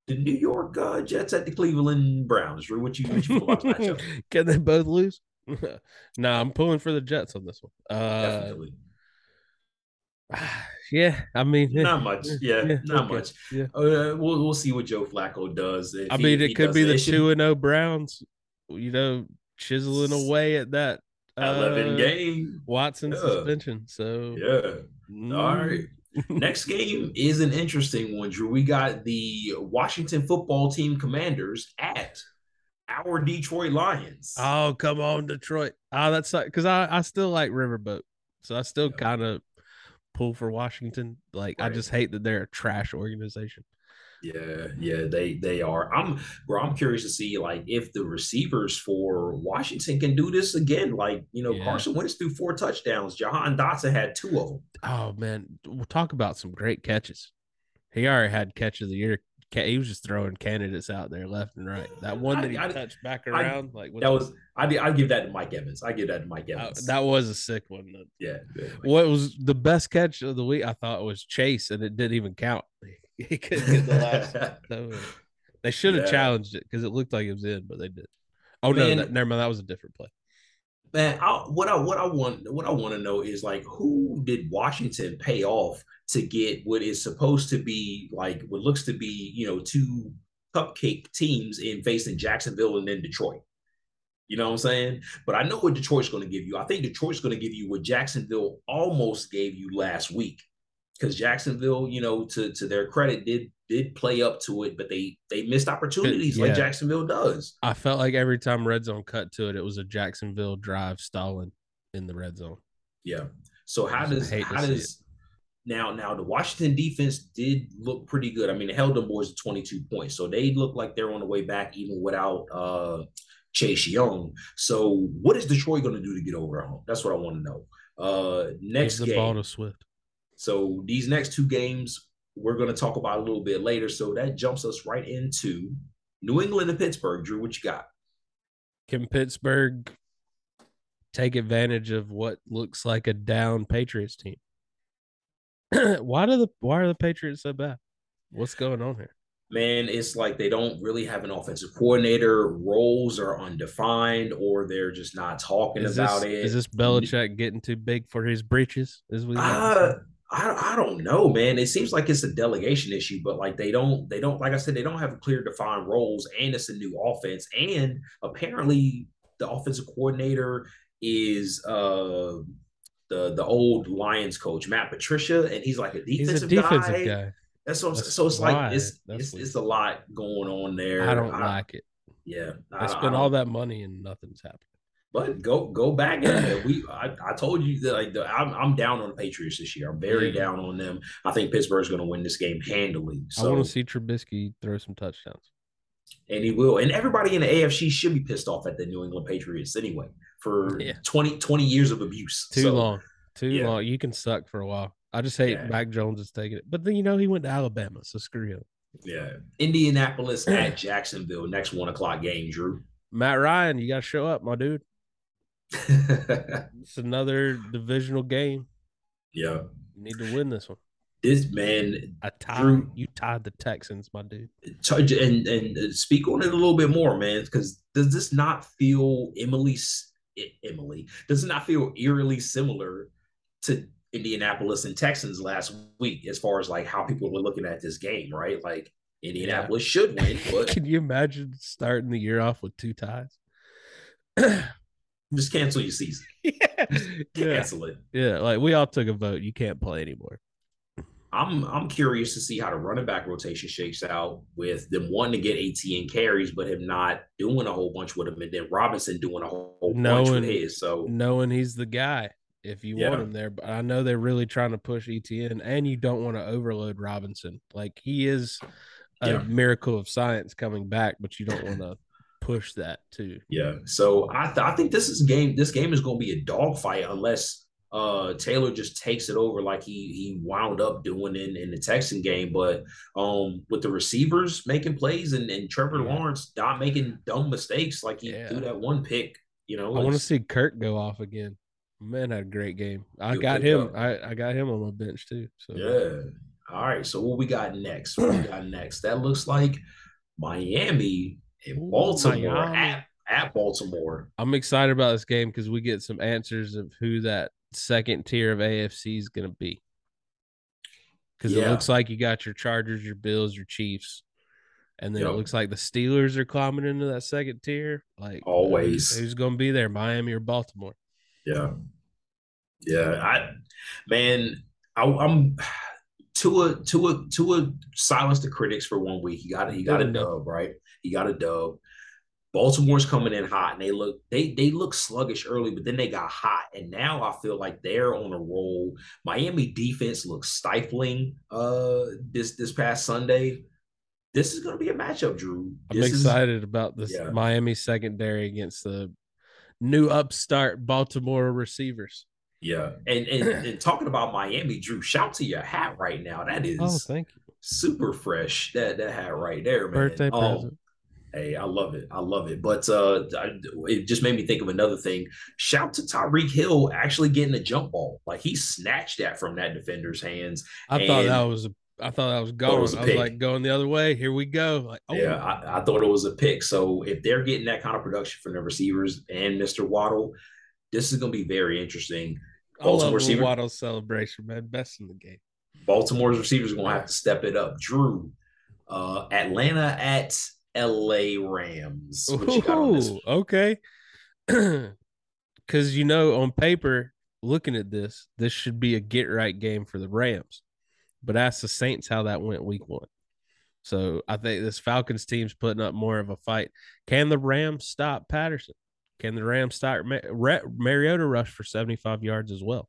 the New York uh, Jets at the Cleveland Browns. What you, what you about matchup? <laughs> Can they both lose? no, <laughs> nah, I'm pulling for the Jets on this one. Uh, Definitely. <sighs> Yeah, I mean, not much. Yeah, yeah not okay. much. Yeah, uh, we'll we'll see what Joe Flacco does. I mean, he, it he could be the two and zero oh Browns. You know, chiseling away at that eleven uh, game Watson yeah. suspension. So yeah, mm. all right. <laughs> Next game is an interesting one, Drew. We got the Washington football team commanders at our Detroit Lions. Oh, come on, Detroit. Oh, that's like because I, I still like Riverboat. So I still kind of pull for Washington. Like right. I just hate that they're a trash organization. Yeah, yeah, they they are. I'm bro, I'm curious to see like if the receivers for Washington can do this again. Like, you know, yeah. Carson Wentz threw four touchdowns. Jahan Dotson had two of them. Oh man, we'll talk about some great catches. He already had catch of the year. He was just throwing candidates out there left and right. That one that he I, touched back around, I, like that was. I I give that to Mike Evans. I give that to Mike uh, Evans. That was a sick one. Yeah, yeah. What was the best catch of the week? I thought was Chase, and it didn't even count. <laughs> he couldn't get the last. <laughs> they should have yeah. challenged it because it looked like it was in, but they did. Oh Man, no, that, never mind. That was a different play. Man, I, what I what I want what I want to know is like who did Washington pay off to get what is supposed to be like what looks to be you know two cupcake teams in facing Jacksonville and then Detroit. You know what I'm saying? But I know what Detroit's going to give you. I think Detroit's going to give you what Jacksonville almost gave you last week because Jacksonville, you know, to to their credit, did did play up to it, but they they missed opportunities yeah. like Jacksonville does. I felt like every time red zone cut to it, it was a Jacksonville drive stalling in the red zone. Yeah. So how does how does now now the Washington defense did look pretty good. I mean, it held them boys to 22 points. So they look like they're on the way back even without uh Chase Young. So what is Detroit going to do to get over home? That's what I want to know. Uh next the game. ball to Swift. So these next two games we're going to talk about a little bit later. So that jumps us right into New England and Pittsburgh. Drew, what you got? Can Pittsburgh take advantage of what looks like a down Patriots team? <clears throat> why do the why are the Patriots so bad? What's going on here? Man, it's like they don't really have an offensive coordinator. Roles are undefined, or they're just not talking is about this, it. Is this Belichick getting too big for his breeches? Is we uh, I, I don't know, man. It seems like it's a delegation issue, but like they don't they don't like I said they don't have clear defined roles, and it's a new offense, and apparently the offensive coordinator is uh the the old Lions coach Matt Patricia, and he's like a defensive, a defensive guy. guy. That's what so it's why. like it's it's, it's, a lot going on there. I don't I, like it. Yeah, I, I spent all that money and nothing's happened. But go go back and <clears throat> we I, I told you that like the, I'm I'm down on the Patriots this year. I'm very down on them. I think Pittsburgh's going to win this game handily. So. I want to see Trubisky throw some touchdowns. And he will. And everybody in the AFC should be pissed off at the New England Patriots anyway for yeah. 20, 20 years of abuse. Too so, long. Too yeah. long. You can suck for a while. I just hate yeah. Mac Jones is taking it. But then you know he went to Alabama, so screw him. Yeah. Indianapolis at <clears throat> Jacksonville, next one o'clock game, Drew. Matt Ryan, you gotta show up, my dude. <laughs> it's another divisional game. Yeah. You need to win this one. This man, I tied. you tied the Texans, my dude. And and speak on it a little bit more, man, because does this not feel Emily? Emily does it not feel eerily similar to Indianapolis and Texans last week as far as like how people were looking at this game, right? Like Indianapolis yeah. should win. But <laughs> can you imagine starting the year off with two ties? <clears throat> Just cancel your season. <laughs> Yeah. Cancel it. Yeah, like we all took a vote. You can't play anymore. I'm I'm curious to see how the running back rotation shakes out with them wanting to get ETN carries, but him not doing a whole bunch with him, and then Robinson doing a whole knowing, bunch with his. So knowing he's the guy if you yeah. want him there, but I know they're really trying to push ETN, and you don't want to overload Robinson. Like he is a yeah. miracle of science coming back, but you don't want to push that too. Yeah. So I th- I think this is game. This game is going to be a dogfight unless uh Taylor just takes it over like he he wound up doing in in the Texan game. But um with the receivers making plays and, and Trevor. Lawrence not making dumb mistakes like he yeah. threw that one pick. You know, I want to see Kirk go off again. Man had a great game. I got him. I, I got him on my bench too. So yeah. All right. So what we got next? What we <clears throat> got next? That looks like Miami in Baltimore at, at Baltimore. I'm excited about this game because we get some answers of who that second tier of AFC is going to be. Because yeah. it looks like you got your Chargers, your Bills, your Chiefs, and then yep. it looks like the Steelers are climbing into that second tier. Like always, who's going to be there, Miami or Baltimore? Yeah, yeah. I man, I, I'm <sighs> to a to a to a silence the critics for one week. He got it. he got a dub, right? He got a dub. Baltimore's coming in hot, and they look they they look sluggish early, but then they got hot, and now I feel like they're on a roll. Miami defense looks stifling uh this this past Sunday. This is going to be a matchup, Drew. This I'm excited is, about this yeah. Miami secondary against the new upstart Baltimore receivers. Yeah, and, and <clears throat> and talking about Miami, Drew, shout to your hat right now. That is oh, thank you. Super fresh. That that hat right there, man. Birthday oh, present. Hey, I love it. I love it. But uh, it just made me think of another thing. Shout to Tyreek Hill actually getting a jump ball. Like he snatched that from that defender's hands. I thought that was a I thought that was going. Was I was like going the other way. Here we go. Like, oh. yeah, I, I, thought it was a pick. So if they're getting that kind of production from the receivers and Mr. Waddle, this is going to be very interesting. Baltimore receiver Waddle celebration, man, best in the game. Baltimore's receivers are going to have to step it up. Drew, uh, Atlanta at LA Rams. Ooh, okay. <clears throat> Because you know, on paper, looking at this, this should be a get right game for the Rams. But ask the Saints how that went week one. So I think this Falcons team's putting up more of a fight. Can the Rams stop Patterson? Can the Rams start Mar- Mariota rush for 75 yards as well?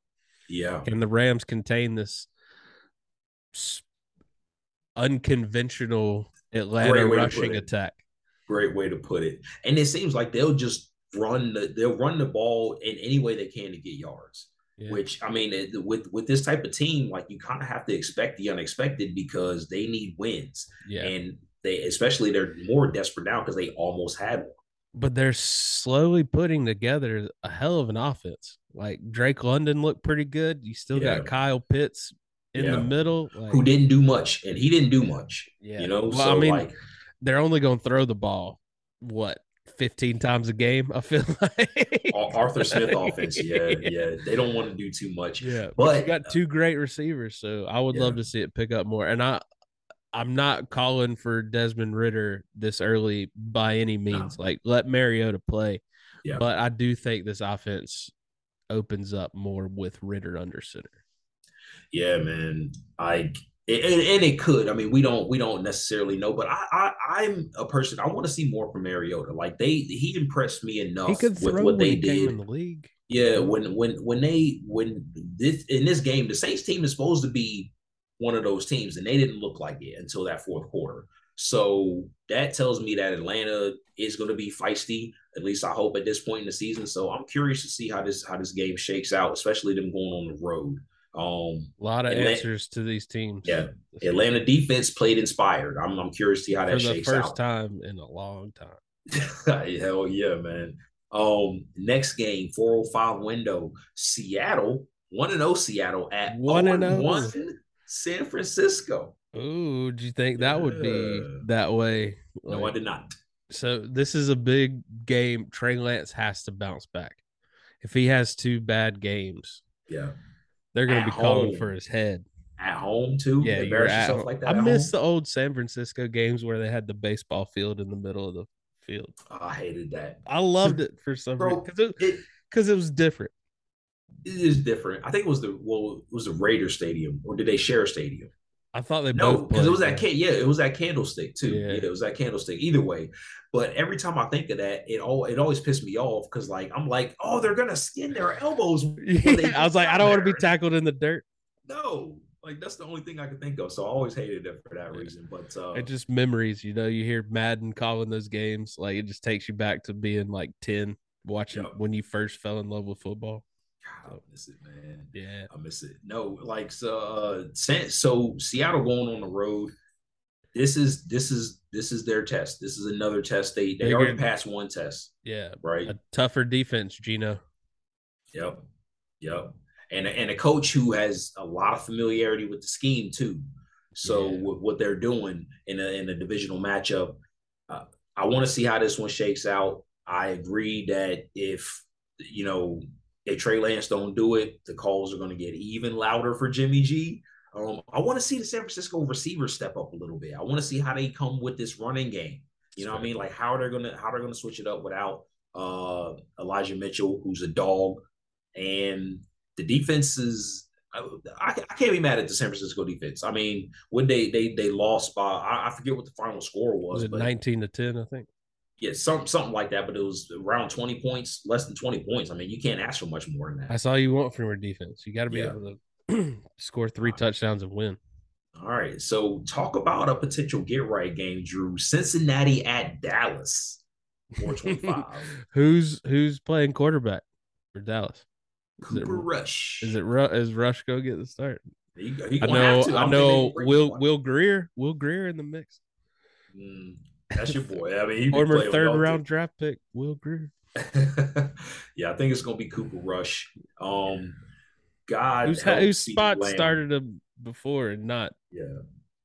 Yeah. Can the Rams contain this unconventional Atlanta rushing attack. Great way to put it. And it seems like they'll just run the they'll run the ball in any way they can to get yards. Yeah. Which I mean, with with this type of team, like you kind of have to expect the unexpected because they need wins. Yeah. And they especially they're more desperate now because they almost had one. But they're slowly putting together a hell of an offense. Like Drake London looked pretty good. You still yeah. got Kyle Pitts in yeah. the middle, like, who didn't do much, and he didn't do much. Yeah, you know. Well, so, I mean, like, they're only going to throw the ball what 15 times a game. I feel <laughs> like Arthur Smith <laughs> offense. Yeah, yeah. They don't want to do too much. Yeah, but, but you got two great receivers, so I would yeah. love to see it pick up more. And I, I'm not calling for Desmond Ridder this early by any means. No. Like let Mariota play. Yeah. But I do think this offense opens up more with Ritter under center yeah, man, I and, and it could. I mean, we don't we don't necessarily know, but I, I am a person. I want to see more from Mariota. Like they, he impressed me enough with what they did in the league. Yeah, when when when they when this in this game, the Saints team is supposed to be one of those teams, and they didn't look like it until that fourth quarter. So that tells me that Atlanta is going to be feisty. At least I hope at this point in the season. So I'm curious to see how this how this game shakes out, especially them going on the road. Um, a lot of Atlanta, answers to these teams. Yeah, Atlanta defense played inspired. I'm, I'm curious to see how that For the shakes first out. time in a long time. <laughs> Hell yeah, man. Um, next game, 405 window, Seattle, 1 and 0 Seattle at 1 and 1 San Francisco. Ooh, do you think that would be that way? Like, no, I did not. So this is a big game. Trey Lance has to bounce back. If he has two bad games, yeah, They're going to be calling home. for his head. at home too. Yeah, embarrass yourself home. like that. I miss home? the old San Francisco games where they had the baseball field in the middle of the field. Oh, I hated that. I loved it for some Bro, reason because it, It, it was different. it is different. I think it was the well, it was the Raider Stadium, or did they share a stadium? I thought they No, both because it was that can yeah, it was that Candlestick too. Yeah. Yeah. it was that Candlestick. Either way, but every time I think of that, it all it always pissed me off because like I'm like, oh, they're gonna skin their elbows. <laughs> Yeah, I was like, I don't want to be tackled in the dirt. No, like that's the only thing I could think of. So I always hated it for that Yeah. reason. But uh, It just memories, you know. You hear Madden calling those games, like it just takes you back to being like ten, watching Yep. when you first fell in love with football. God, I miss it, man. Yeah, I miss it. No, like so, uh, so Seattle going on the road. This is this is this is their test. This is another test. They they already passed one test, yeah, right? a tougher defense, Geno. Yep, yep. And and a coach who has a lot of familiarity with the scheme too. So Yeah. with what they're doing in a in a divisional matchup, uh, I want to see how this one shakes out. I agree that if you know if Trey Lance don't do it, the calls are going to get even louder for Jimmy G. Um, I want to see the San Francisco receivers step up a little bit. I want to see how they come with this running game. You know what I mean? Like how are they're gonna how are they're gonna switch it up without uh Elijah Mitchell, who's a dog, and the defense is. I, I I can't be mad at the San Francisco defense. I mean, when they they they lost by I, I forget what the final score was, Was it but nineteen to ten? I think. Yeah, some something like that. But it was around twenty points, less than twenty points. I mean, you can't ask for much more than that. That's all you want from your defense. You got to be Yeah. able to <clears throat> score three touchdowns and win. All right. So talk about a potential get right game, Drew. Cincinnati at Dallas. 425. <laughs> who's who's playing quarterback for Dallas? Is it, Cooper Rush. is it is Rush go get the start? He, he I know. I know Will. Will Grier Will Grier in the mix. Mm, that's your boy. I mean, he Former third round draft pick Will Grier. <laughs> yeah, I think it's gonna be Cooper Rush. Um, God, Who's whose spot Lamb. started him before and not Yeah,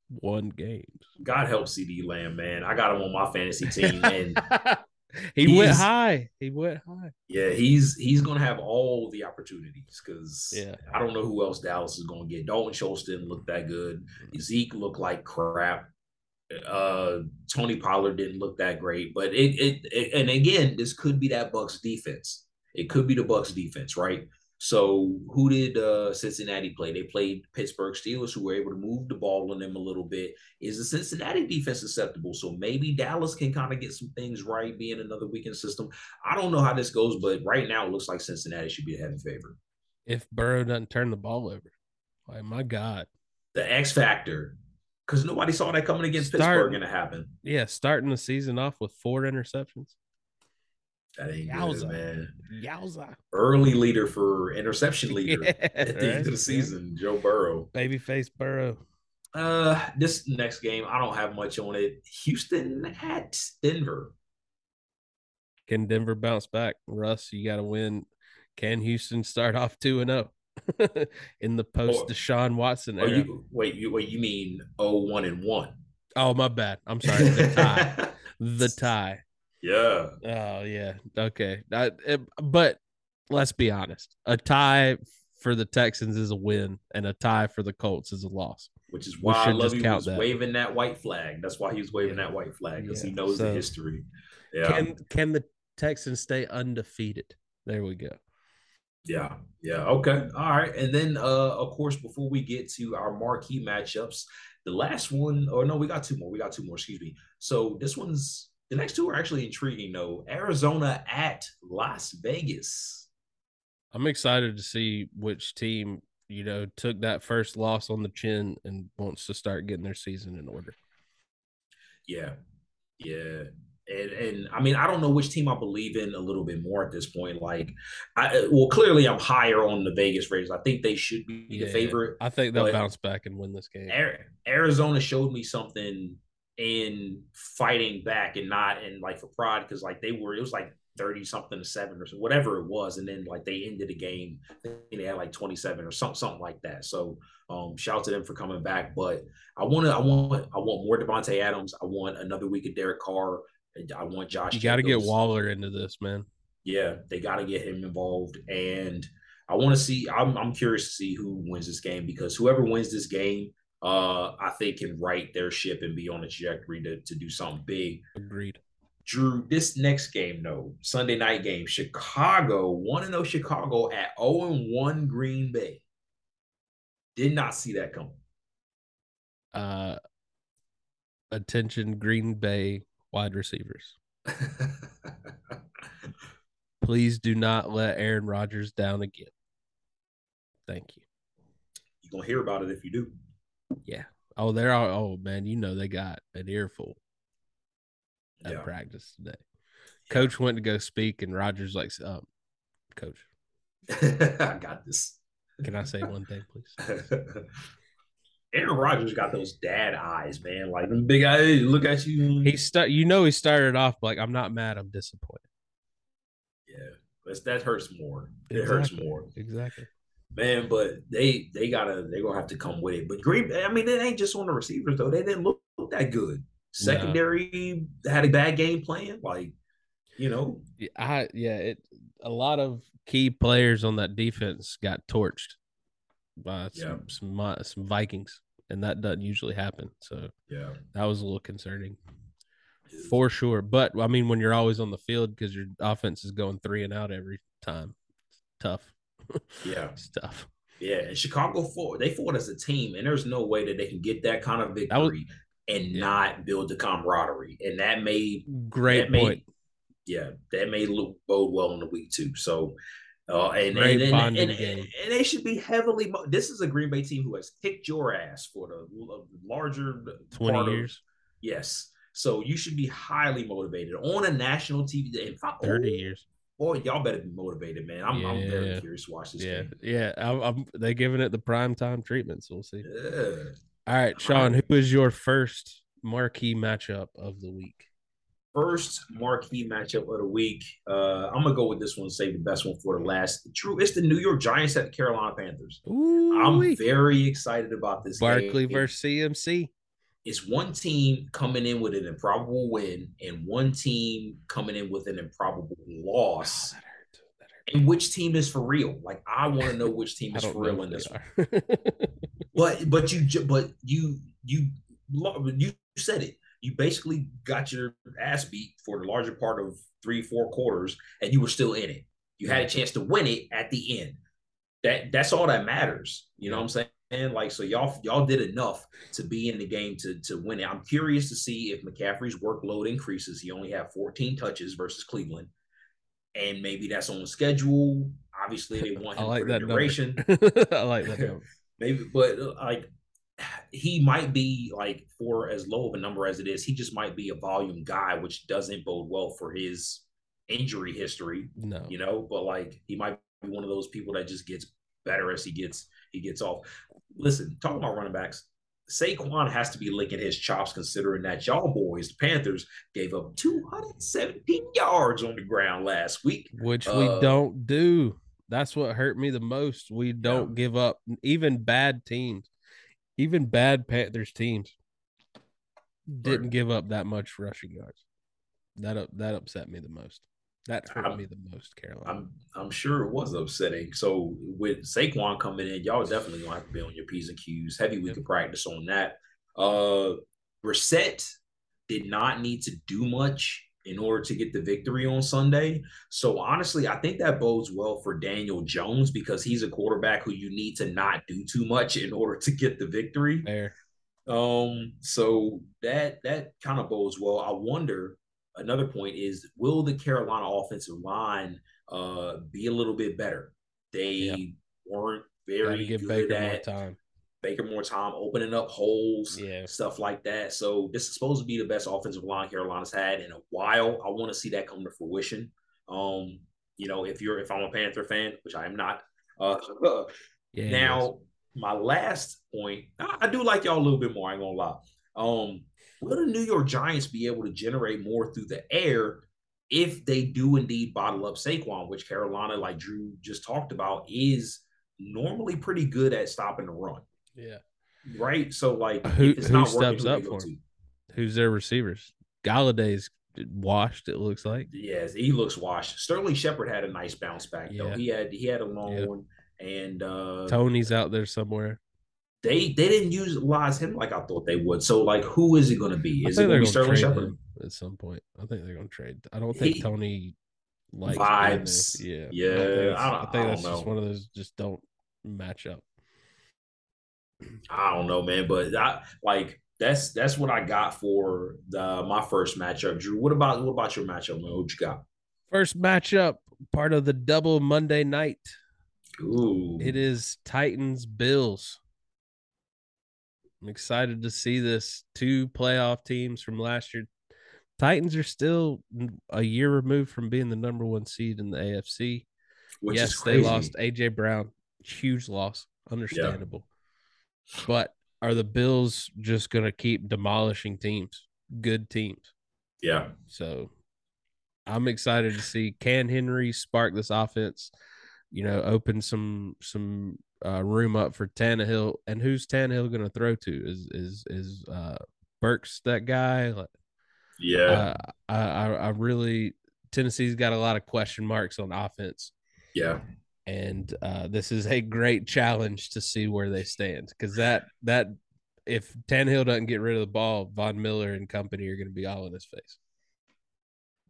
one game. God help CeeDee Lamb, man. I got him on my fantasy team, and <laughs> he went high. He went high. yeah, he's he's gonna have all the opportunities because Yeah. I don't know who else Dallas is gonna get. Dalton Schultz didn't look that good. Zeke looked like crap. Uh, Tony Pollard didn't look that great, but it, it it and again, this could be that Bucs defense. It could be the Bucs defense, right? So who did uh, Cincinnati play? They played Pittsburgh Steelers, who were able to move the ball on them a little bit. Is the Cincinnati defense susceptible? So maybe Dallas can kind of get some things right, being another weekend system. I don't know how this goes, but right now it looks like Cincinnati should be the heavy favorite. If Burrow doesn't turn the ball over, like my God, The X factor, because nobody saw that coming against Start- Pittsburgh going to happen. yeah, starting the season off with four interceptions. That ain't Yowza. good, man. Yowza! Early leader for interception leader <laughs> Yeah, at the end of the season, Joe Burrow. Babyface Burrow. Uh, this next game, I don't have much on it. Houston at Denver. Can Denver bounce back? Russ, you got to win. Can Houston start off two and zero <laughs> in the post Deshaun Watson era? you wait, you wait, you mean oh one and one? oh, my bad. I'm sorry. The <laughs> tie. the tie. yeah. Oh yeah. Okay. I- it- but let's be honest. A tie for the Texans is a win, and a tie for the Colts is a loss. Which is why Lovie was that. waving that white flag. That's why he was waving that white flag because he Yeah, knows the history. Yeah. Can can the Texans stay undefeated? There we go. Yeah, yeah, okay, all right. And then, uh, of course, before we get to our marquee matchups, the last one, or no, we got two more. We got two more. Excuse me. So this one's the next two are actually intriguing, though. Arizona at Las Vegas. I'm excited to see which team you know took that first loss on the chin and wants to start getting their season in order. Yeah, yeah. And, and I mean, I don't know which team I believe in a little bit more at this point. Like, I well, clearly I'm higher on the Vegas Raiders. I think they should be Yeah, the favorite. I think they'll bounce back and win this game. Arizona showed me something in fighting back and not in like for pride because like they were it was like 30 something to seven or so, whatever it was and then like they ended the game they had like 27 or something something like that so um shout out to them for coming back but I want to I want I want more Davante Adams I want another week of Derek Carr I want Josh You got to get Waller into this, man. Yeah, they got to get him involved. And I want to see. I'm, I'm curious to see who wins this game because whoever wins this game, uh, I think can right their ship and be on a trajectory to, to do something big. Agreed. Drew, this next game, though, Sunday night game, Chicago, 1 0 Chicago at 0 1 Green Bay. Did not see that coming. Uh, attention, Green Bay wide receivers. <laughs> Please do not let Aaron Rodgers down again. Thank you. You're to hear about it if you do. Yeah. Oh, they're all, oh, man, you know they got an earful at yeah. practice today. Yeah. Coach went to go speak, and Rodgers like, um, Coach, <laughs> I got this. Can I say one thing, please? <laughs> Aaron Rodgers got those dad eyes, man. Like them big eyes. Look at you. He start. You know, he started off like, "I'm not mad. I'm disappointed." Yeah, but that hurts more. It exactly. hurts more. Exactly. Man, but they they gotta they gonna have to come with it. But Green, I mean, it ain't just on the receivers though. They didn't look, look that good. Secondary no. had a bad game plan. Like, you know, I yeah, it a lot of key players on that defense got torched by some yeah. some, some Vikings, and that doesn't usually happen. So yeah, that was a little concerning for sure. But I mean, when you're always on the field because your offense is going three and out every time, it's tough. <laughs> Yeah, it's tough. Yeah, and Chicago fought. They fought as a team, and there's no way that they can get that kind of victory was, and yeah. not build the camaraderie. And that made great that point. Made, yeah, that may look bode well in the week too. So uh, and, and, and, and, and, they should be heavily. This is a Green Bay team who has kicked your ass for the larger 20 years. Of, yes. So you should be highly motivated on a national TV. 30 oh, years. Boy, y'all better be motivated, man. I'm, yeah. I'm very curious to watch this yeah. game. Yeah. I'm, I'm, they giving it the prime time treatment. So we'll see. Yeah. All right, Sean, who is your first marquee matchup of the week? First marquee matchup of the week. Uh, I'm gonna go with this one. Save the best one for the last. True, it's the New York Giants at the Carolina Panthers. Ooh-wee. I'm very excited about this. Barkley game. versus CMC. It's one team coming in with an improbable win, and one team coming in with an improbable loss. Oh, that hurt. That hurt. And which team is for real? Like I want to know which team <laughs> is for real in this one. <laughs> but but you but you you you said it you basically got your ass beat for the larger part of three, four quarters, and you were still in it. You had a chance to win it at the end. That that's all that matters. You know what I'm saying? Like so, y'all y'all did enough to be in the game to to win it. I'm curious to see if McCaffrey's workload increases. He only had 14 touches versus Cleveland, and maybe that's on the schedule. Obviously, they want <laughs> him I like for that duration. <laughs> I like that. <laughs> maybe, but uh, like he might be like for as low of a number as it is, he just might be a volume guy, which doesn't bode well for his injury history. No, you know, but like he might be one of those people that just gets better as he gets he gets off. Listen, talking about running backs, Saquon has to be licking his chops considering that y'all boys, the Panthers, gave up 217 yards on the ground last week, which uh, we don't do. That's what hurt me the most. We don't yeah. give up even bad teams even bad Panthers teams didn't give up that much rushing yards. That up, that upset me the most. That hurt I'm, me the most, Carolina. I'm I'm sure it was upsetting. So with Saquon coming in, y'all definitely gonna have to be on your P's and Q's. Heavy week yep. of practice on that. Uh Brissett did not need to do much in order to get the victory on Sunday. So honestly, I think that bodes well for Daniel Jones because he's a quarterback who you need to not do too much in order to get the victory. Fair. Um, so that that kind of bodes well. I wonder another point is will the Carolina offensive line uh be a little bit better? They weren't very good at time. Baker more time, opening up holes, yeah. stuff like that. So this is supposed to be the best offensive line Carolina's had in a while. I want to see that come to fruition. Um, you know, if you're if I'm a Panther fan, which I am not, uh, <laughs> yeah, now my last point, I, I, do like y'all a little bit more. I ain't gonna lie. Um, will the New York Giants be able to generate more through the air if they do indeed bottle up Saquon, which Carolina, like Drew just talked about, is normally pretty good at stopping the run. Yeah. Right. So like, who who steps up for him? Who's their receivers? Golladay's washed. It looks like. Yes, he looks washed. Sterling Shepard had a nice bounce back though. He had he had a long yeah. one. and uh Toney's out there somewhere. They they didn't utilize him like I thought they would. So like, who is it going to be? Is it going to be Sterling Shepard at some point? I think they're going to trade. I don't think he, Toney likes vibes. Yeah, yeah. I think, I, I think that's just one of those just don't match up. I don't know, man, but I like that's that's what I got for the my first matchup. Drew, what about what about your matchup, man? What you got? First matchup, part of the double Monday night. Ooh. It is Titans Bills. I'm excited to see this. Two playoff teams from last year. Titans are still a year removed from being the number one seed in the AFC. Which yes, they lost AJ Brown. Huge loss. Understandable. Yeah. But are the Bills just going to keep demolishing teams, good teams? Yeah. So I'm excited to see can Henry spark this offense, you know, open some some uh, room up for Tannehill. And who's Tannehill going to throw to? Is is is uh, Burks that guy? Yeah. Uh, I I really Tennessee's got a lot of question marks on offense. Yeah and uh, this is a great challenge to see where they stand because that that if Tannehill doesn't get rid of the ball, Von Miller and company are going to be all in his face.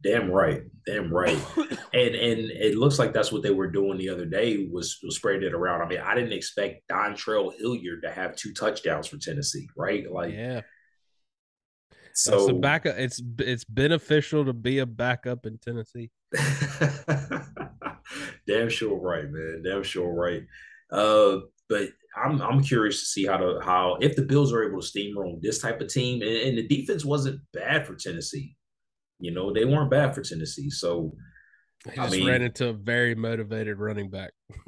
Damn right, damn right, <coughs> and and it looks like that's what they were doing the other day was, was spreading it around. I mean, I didn't expect Dontrell Hilliard to have two touchdowns for Tennessee, right? Like, yeah. So it's backup. It's it's beneficial to be a backup in Tennessee. <laughs> Damn sure right, man. Damn sure right. Uh, but I'm I'm curious to see how to how if the Bills are able to steamroll this type of team, and, and the defense wasn't bad for Tennessee. You know, they weren't bad for Tennessee. So he just I mean, ran into a very motivated running back. <laughs>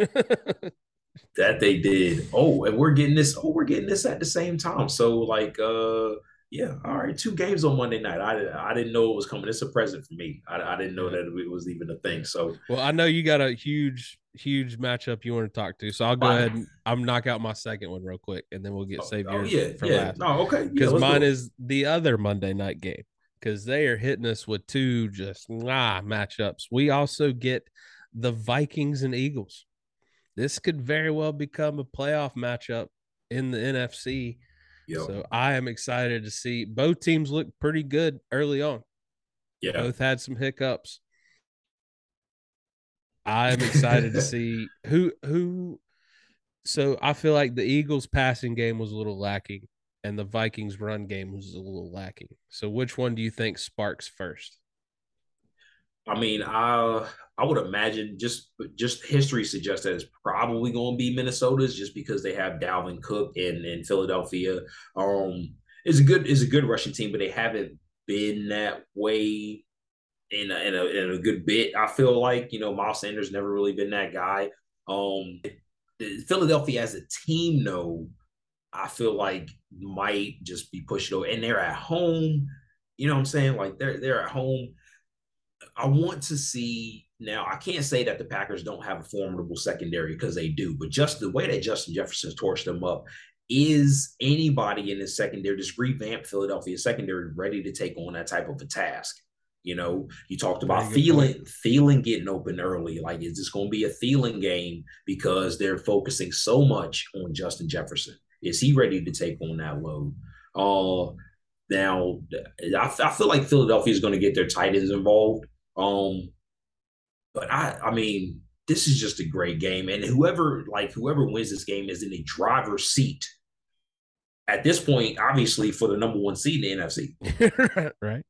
that they did. Oh, and we're getting this. Oh, we're getting this at the same time. So like, uh, yeah, all right, two games on Monday night. I I didn't know it was coming. It's a present for me. I, I didn't know that it was even a thing. So well, I know you got a huge huge matchup you want to talk to. So I'll go ahead and I'm knock out my second one real quick, and then we'll get oh, save oh, yeah, for yeah. last. No, okay, because yeah, mine is the other Monday night game because they are hitting us with two just ah matchups. We also get the Vikings and Eagles. This could very well become a playoff matchup in the NFC Yep. So I am excited to see both teams look pretty good early on. Yeah. Both had some hiccups. I'm excited to <laughs> see who who so I feel like the Eagles passing game was a little lacking and the Vikings run game was a little lacking. So which one do you think sparks first? I mean, I I would imagine just just history suggests that it's probably going to be Minnesota's just because they have Dalvin Cook in Philadelphia. Um, a good is a good rushing team, but they haven't been that way in a, in a, in a good bit. I feel like you know Miles Sanders never really been that guy. Um, Philadelphia as a team, though, I feel like might just be pushed over, and they're at home. You know what I'm saying? Like they're they're at home. I want to see now. I can't say that the Packers don't have a formidable secondary because they do, but just the way that Justin Jefferson torched them up, is anybody in the secondary, this revamp Philadelphia secondary, ready to take on that type of a task? You know, you talked about Thielen, Thielen getting open early. Like, is this going to be a feeling game because they're focusing so much on Justin Jefferson? Is he ready to take on that load? Uh, now, I, I feel like Philadelphia is going to get their tight ends involved. Um, but I, I mean, this is just a great game, and whoever like whoever wins this game is in the driver's seat at this point. Obviously, for the number one seed in the NFC, <laughs> right?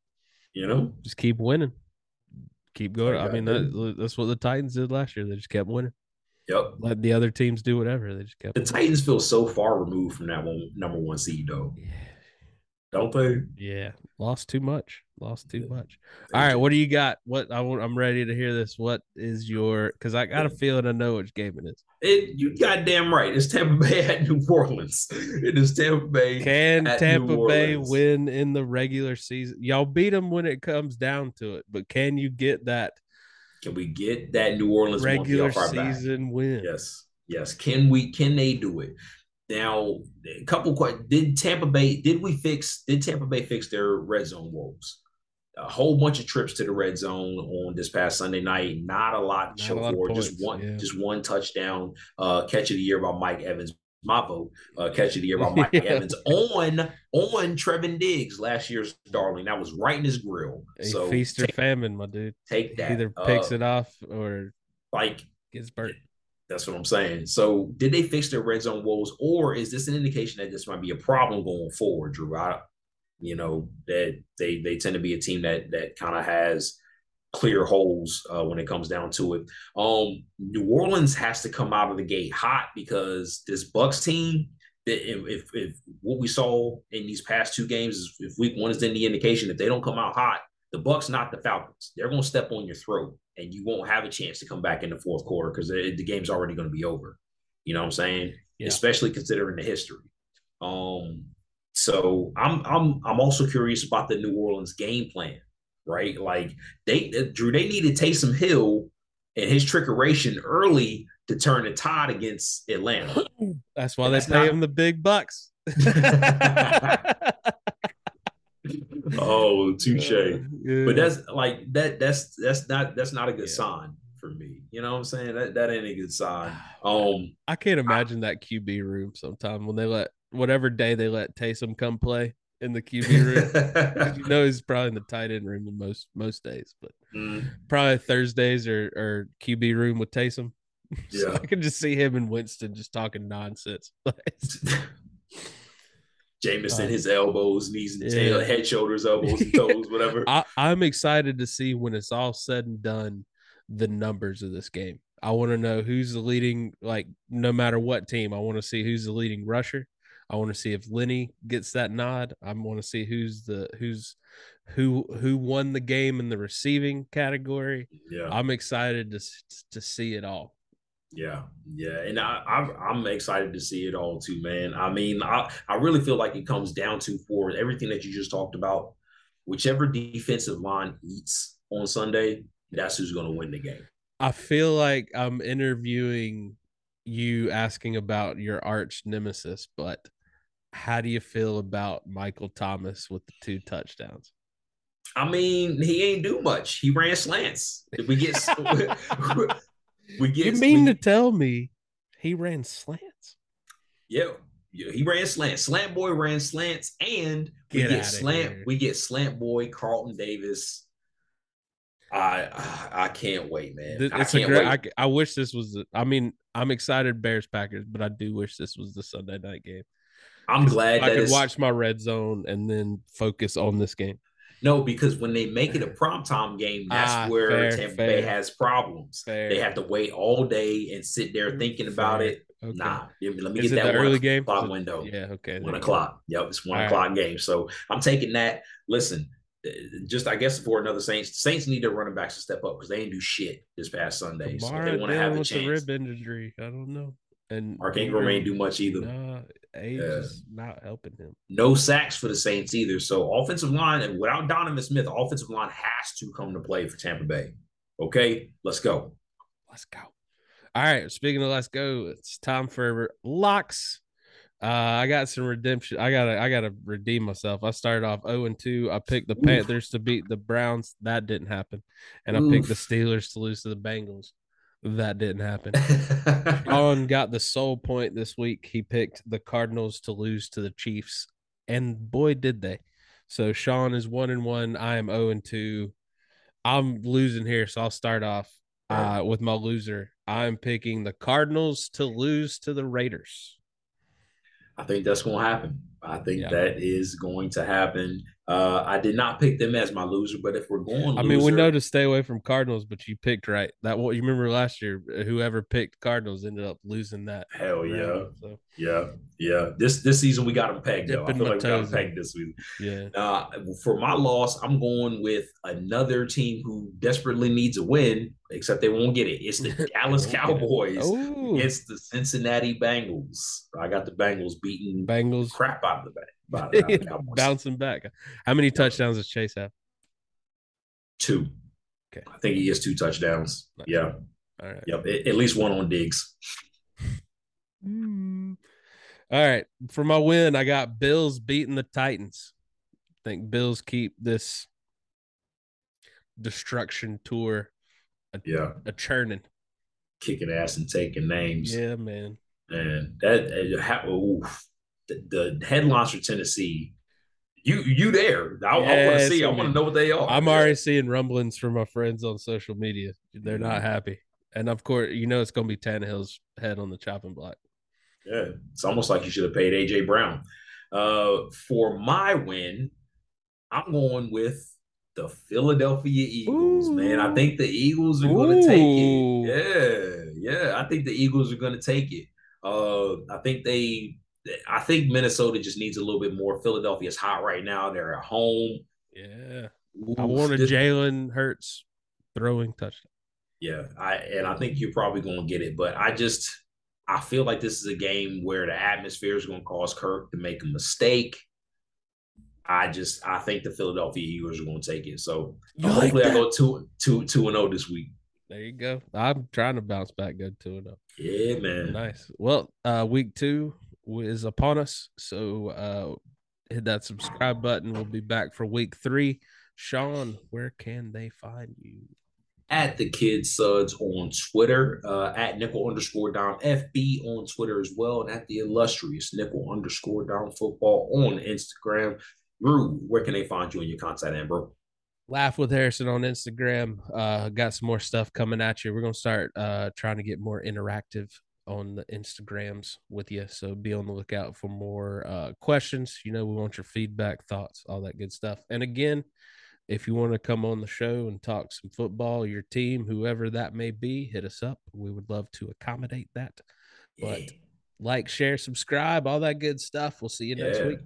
You know, just keep winning, keep going. I mean, that, that's what the Titans did last year. They just kept winning. Yep. Let the other teams do whatever. They just kept. The winning. Titans feel so far removed from that one number one seed, though. Yeah. Don't they? Yeah, lost too much. Lost too much. All right, what do you got? What I want, I'm ready to hear this. What is your? Because I got a feeling I know which game it is. It, you goddamn right. It's Tampa Bay at New Orleans. It is Tampa Bay. Can Tampa Bay win in the regular season? Y'all beat them when it comes down to it, but can you get that? Can we get that New Orleans regular season back? win? Yes, yes. Can we? Can they do it? Now, a couple questions. Did Tampa Bay? Did we fix? Did Tampa Bay fix their red zone woes? A whole bunch of trips to the red zone on this past Sunday night. Not a lot to show for. Just one, yeah. just one touchdown. Uh, catch of the year by Mike Evans. My vote. Uh, catch of the year by <laughs> Mike yeah. Evans on on Trevin Diggs, last year's darling. That was right in his grill. A so feast or famine, my dude. Take that. Either picks uh, it off or like gets burnt. That's what I'm saying. So, did they fix their red zone woes, or is this an indication that this might be a problem going forward, Drew? I, you know that they they tend to be a team that that kind of has clear holes uh, when it comes down to it. Um, New Orleans has to come out of the gate hot because this Bucs team. If, if, if what we saw in these past two games, if week one is any indication, if they don't come out hot, the Bucs not the Falcons. They're going to step on your throat, and you won't have a chance to come back in the fourth quarter because the, the game's already going to be over. You know what I'm saying? Yeah. Especially considering the history. Um, so I'm I'm I'm also curious about the New Orleans game plan, right? Like they Drew, they needed Taysom Hill and his trickeration early to turn the tide against Atlanta. <gasps> That's why they pay not... him the big bucks. <laughs> <laughs> oh, touche. Uh, yeah. But that's like that. That's that's not that's not a good yeah. sign for me. You know what I'm saying? That that ain't a good sign. <sighs> Um, I can't imagine I, that QB room sometime when they let whatever day they let Taysom come play in the QB room. you <laughs> know he's probably in the tight end room in most most days, but mm. probably Thursdays or or QB room with Taysom. <laughs> Yeah, so I can just see him and Winston just talking nonsense. <laughs> Jameson, uh, his elbows, knees, and tail, head, shoulders, elbows, and toes, whatever. I, I'm excited to see when it's all said and done the numbers of this game. I want to know who's the leading, like no matter what team. I want to see who's the leading rusher. I want to see if Lenny gets that nod. I want to see who's the who's who who won the game in the receiving category. Yeah, I'm excited to to see it all. Yeah, yeah, and I, I am excited to see it all too, man. I mean, I I really feel like it comes down to for everything that you just talked about. Whichever defensive line eats on Sunday, that's who's going to win the game. I feel like I'm interviewing you asking about your arch nemesis, but how do you feel about Michael Thomas with the two touchdowns? I mean, he ain't do much. He ran slants. Did we get <laughs> we get You mean we, to tell me he ran slants? Yeah. Yeah, he ran slants. Slant boy ran slants, and we get, get slant. Here. We get slant boy Carlton Davis. I I can't wait, man. It's I a great. I, I wish this was. I mean, I'm excited Bears Packers, but I do wish this was the Sunday night game. I'm glad I could watch my red zone and then focus on this game. No, because when they make it a <laughs> prompt time game, that's ah, where fair, Tampa fair. Bay has problems. Fair. They have to wait all day and sit there thinking about it. Okay. Nah, let me Is get that early game clock window. Yeah, okay. One o'clock. Yep, it's one all o'clock right. game. So I'm taking that. Listen, uh, just I guess for another Saints, Saints need their running backs to step up because they ain't do shit this past Sunday. Kamara so they want to have a chance. rib injury. I don't know. And Mark Ingram ain't do much either. Nah, age yeah. is not helping him. No sacks for the Saints either. So offensive line, and without Donovan Smith, offensive line has to come to play for Tampa Bay. Okay, let's go. Let's go. All right. Speaking of let's go, it's time for locks. Uh, I got some redemption. I gotta I gotta redeem myself. I started off 0 and 2. I picked the Oof. Panthers to beat the Browns. That didn't happen. And Oof. I picked the Steelers to lose to the Bengals. That didn't happen. <laughs> Sean got the sole point this week. He picked the Cardinals to lose to the Chiefs, and boy, did they! So Sean is one and one. I am zero oh and two. I'm losing here, so I'll start off uh, with my loser. I'm picking the Cardinals to lose to the Raiders. I think that's going to happen. I think yeah. that is going to happen. Uh, I did not pick them as my loser, but if we're going, I mean, we know to stay away from Cardinals, but you picked right. That what you remember last year, whoever picked Cardinals ended up losing that. Hell yeah, round, so. yeah, yeah. This this season we got them pegged though. I feel like we got them pegged this season. Yeah. Uh, for my loss, I'm going with another team who desperately needs a win, except they won't get it. It's the <laughs> Dallas Cowboys against the Cincinnati Bengals. I got the Bengals beating Bengals crap out of the bag. <laughs> Bouncing back. How many touchdowns does Chase have? Two. Okay. I think he gets two touchdowns. Nice. Yeah. All right. Yep. At least one on Diggs. Mm. All right. For my win, I got Bills beating the Titans. I think Bills keep this destruction tour. A, yeah, a churning, kicking ass and taking names. Yeah, man. And that uh, oof, the, the headlines for Tennessee. You you there? I, yeah, I want to see. I, I want to know what they are. I'm already seeing rumblings from my friends on social media. They're mm-hmm. not happy, and of course, you know it's going to be Tannehill's head on the chopping block. Yeah, it's almost like you should have paid AJ Brown. Uh, for my win, I'm going with the Philadelphia Eagles, Ooh. man. I think the Eagles are going to take it. Yeah, yeah. I think the Eagles are going to take it. Uh, I think they. I think Minnesota just needs a little bit more. Philadelphia is hot right now. They're at home. Yeah, I want a Jalen Hurts throwing touchdown. Yeah, I and I think you're probably going to get it, but I just I feel like this is a game where the atmosphere is going to cause Kirk to make a mistake. I just I think the Philadelphia Eagles are going to take it. So hopefully I go two two two and zero oh this week. There you go. I'm trying to bounce back good two and zero. Oh. Yeah, man. Nice. Well, uh, week two is upon us, so uh, hit that subscribe button. We'll be back for week three. Sean, where can they find you? at the Kid Suds on Twitter, uh, at nickel underscore down FB on Twitter as well, and at the illustrious nickel underscore down football on Instagram. Drew, where can they find you in your content, Amber? Laugh with Harrison on Instagram. Uh, got some more stuff coming at you. We're gonna start uh, trying to get more interactive on the Instagrams with you. So be on the lookout for more uh, questions. You know, we want your feedback, thoughts, all that good stuff. And again, if you want to come on the show and talk some football, your team, whoever that may be, hit us up. We would love to accommodate that. But like, share, subscribe, all that good stuff. We'll see you next week.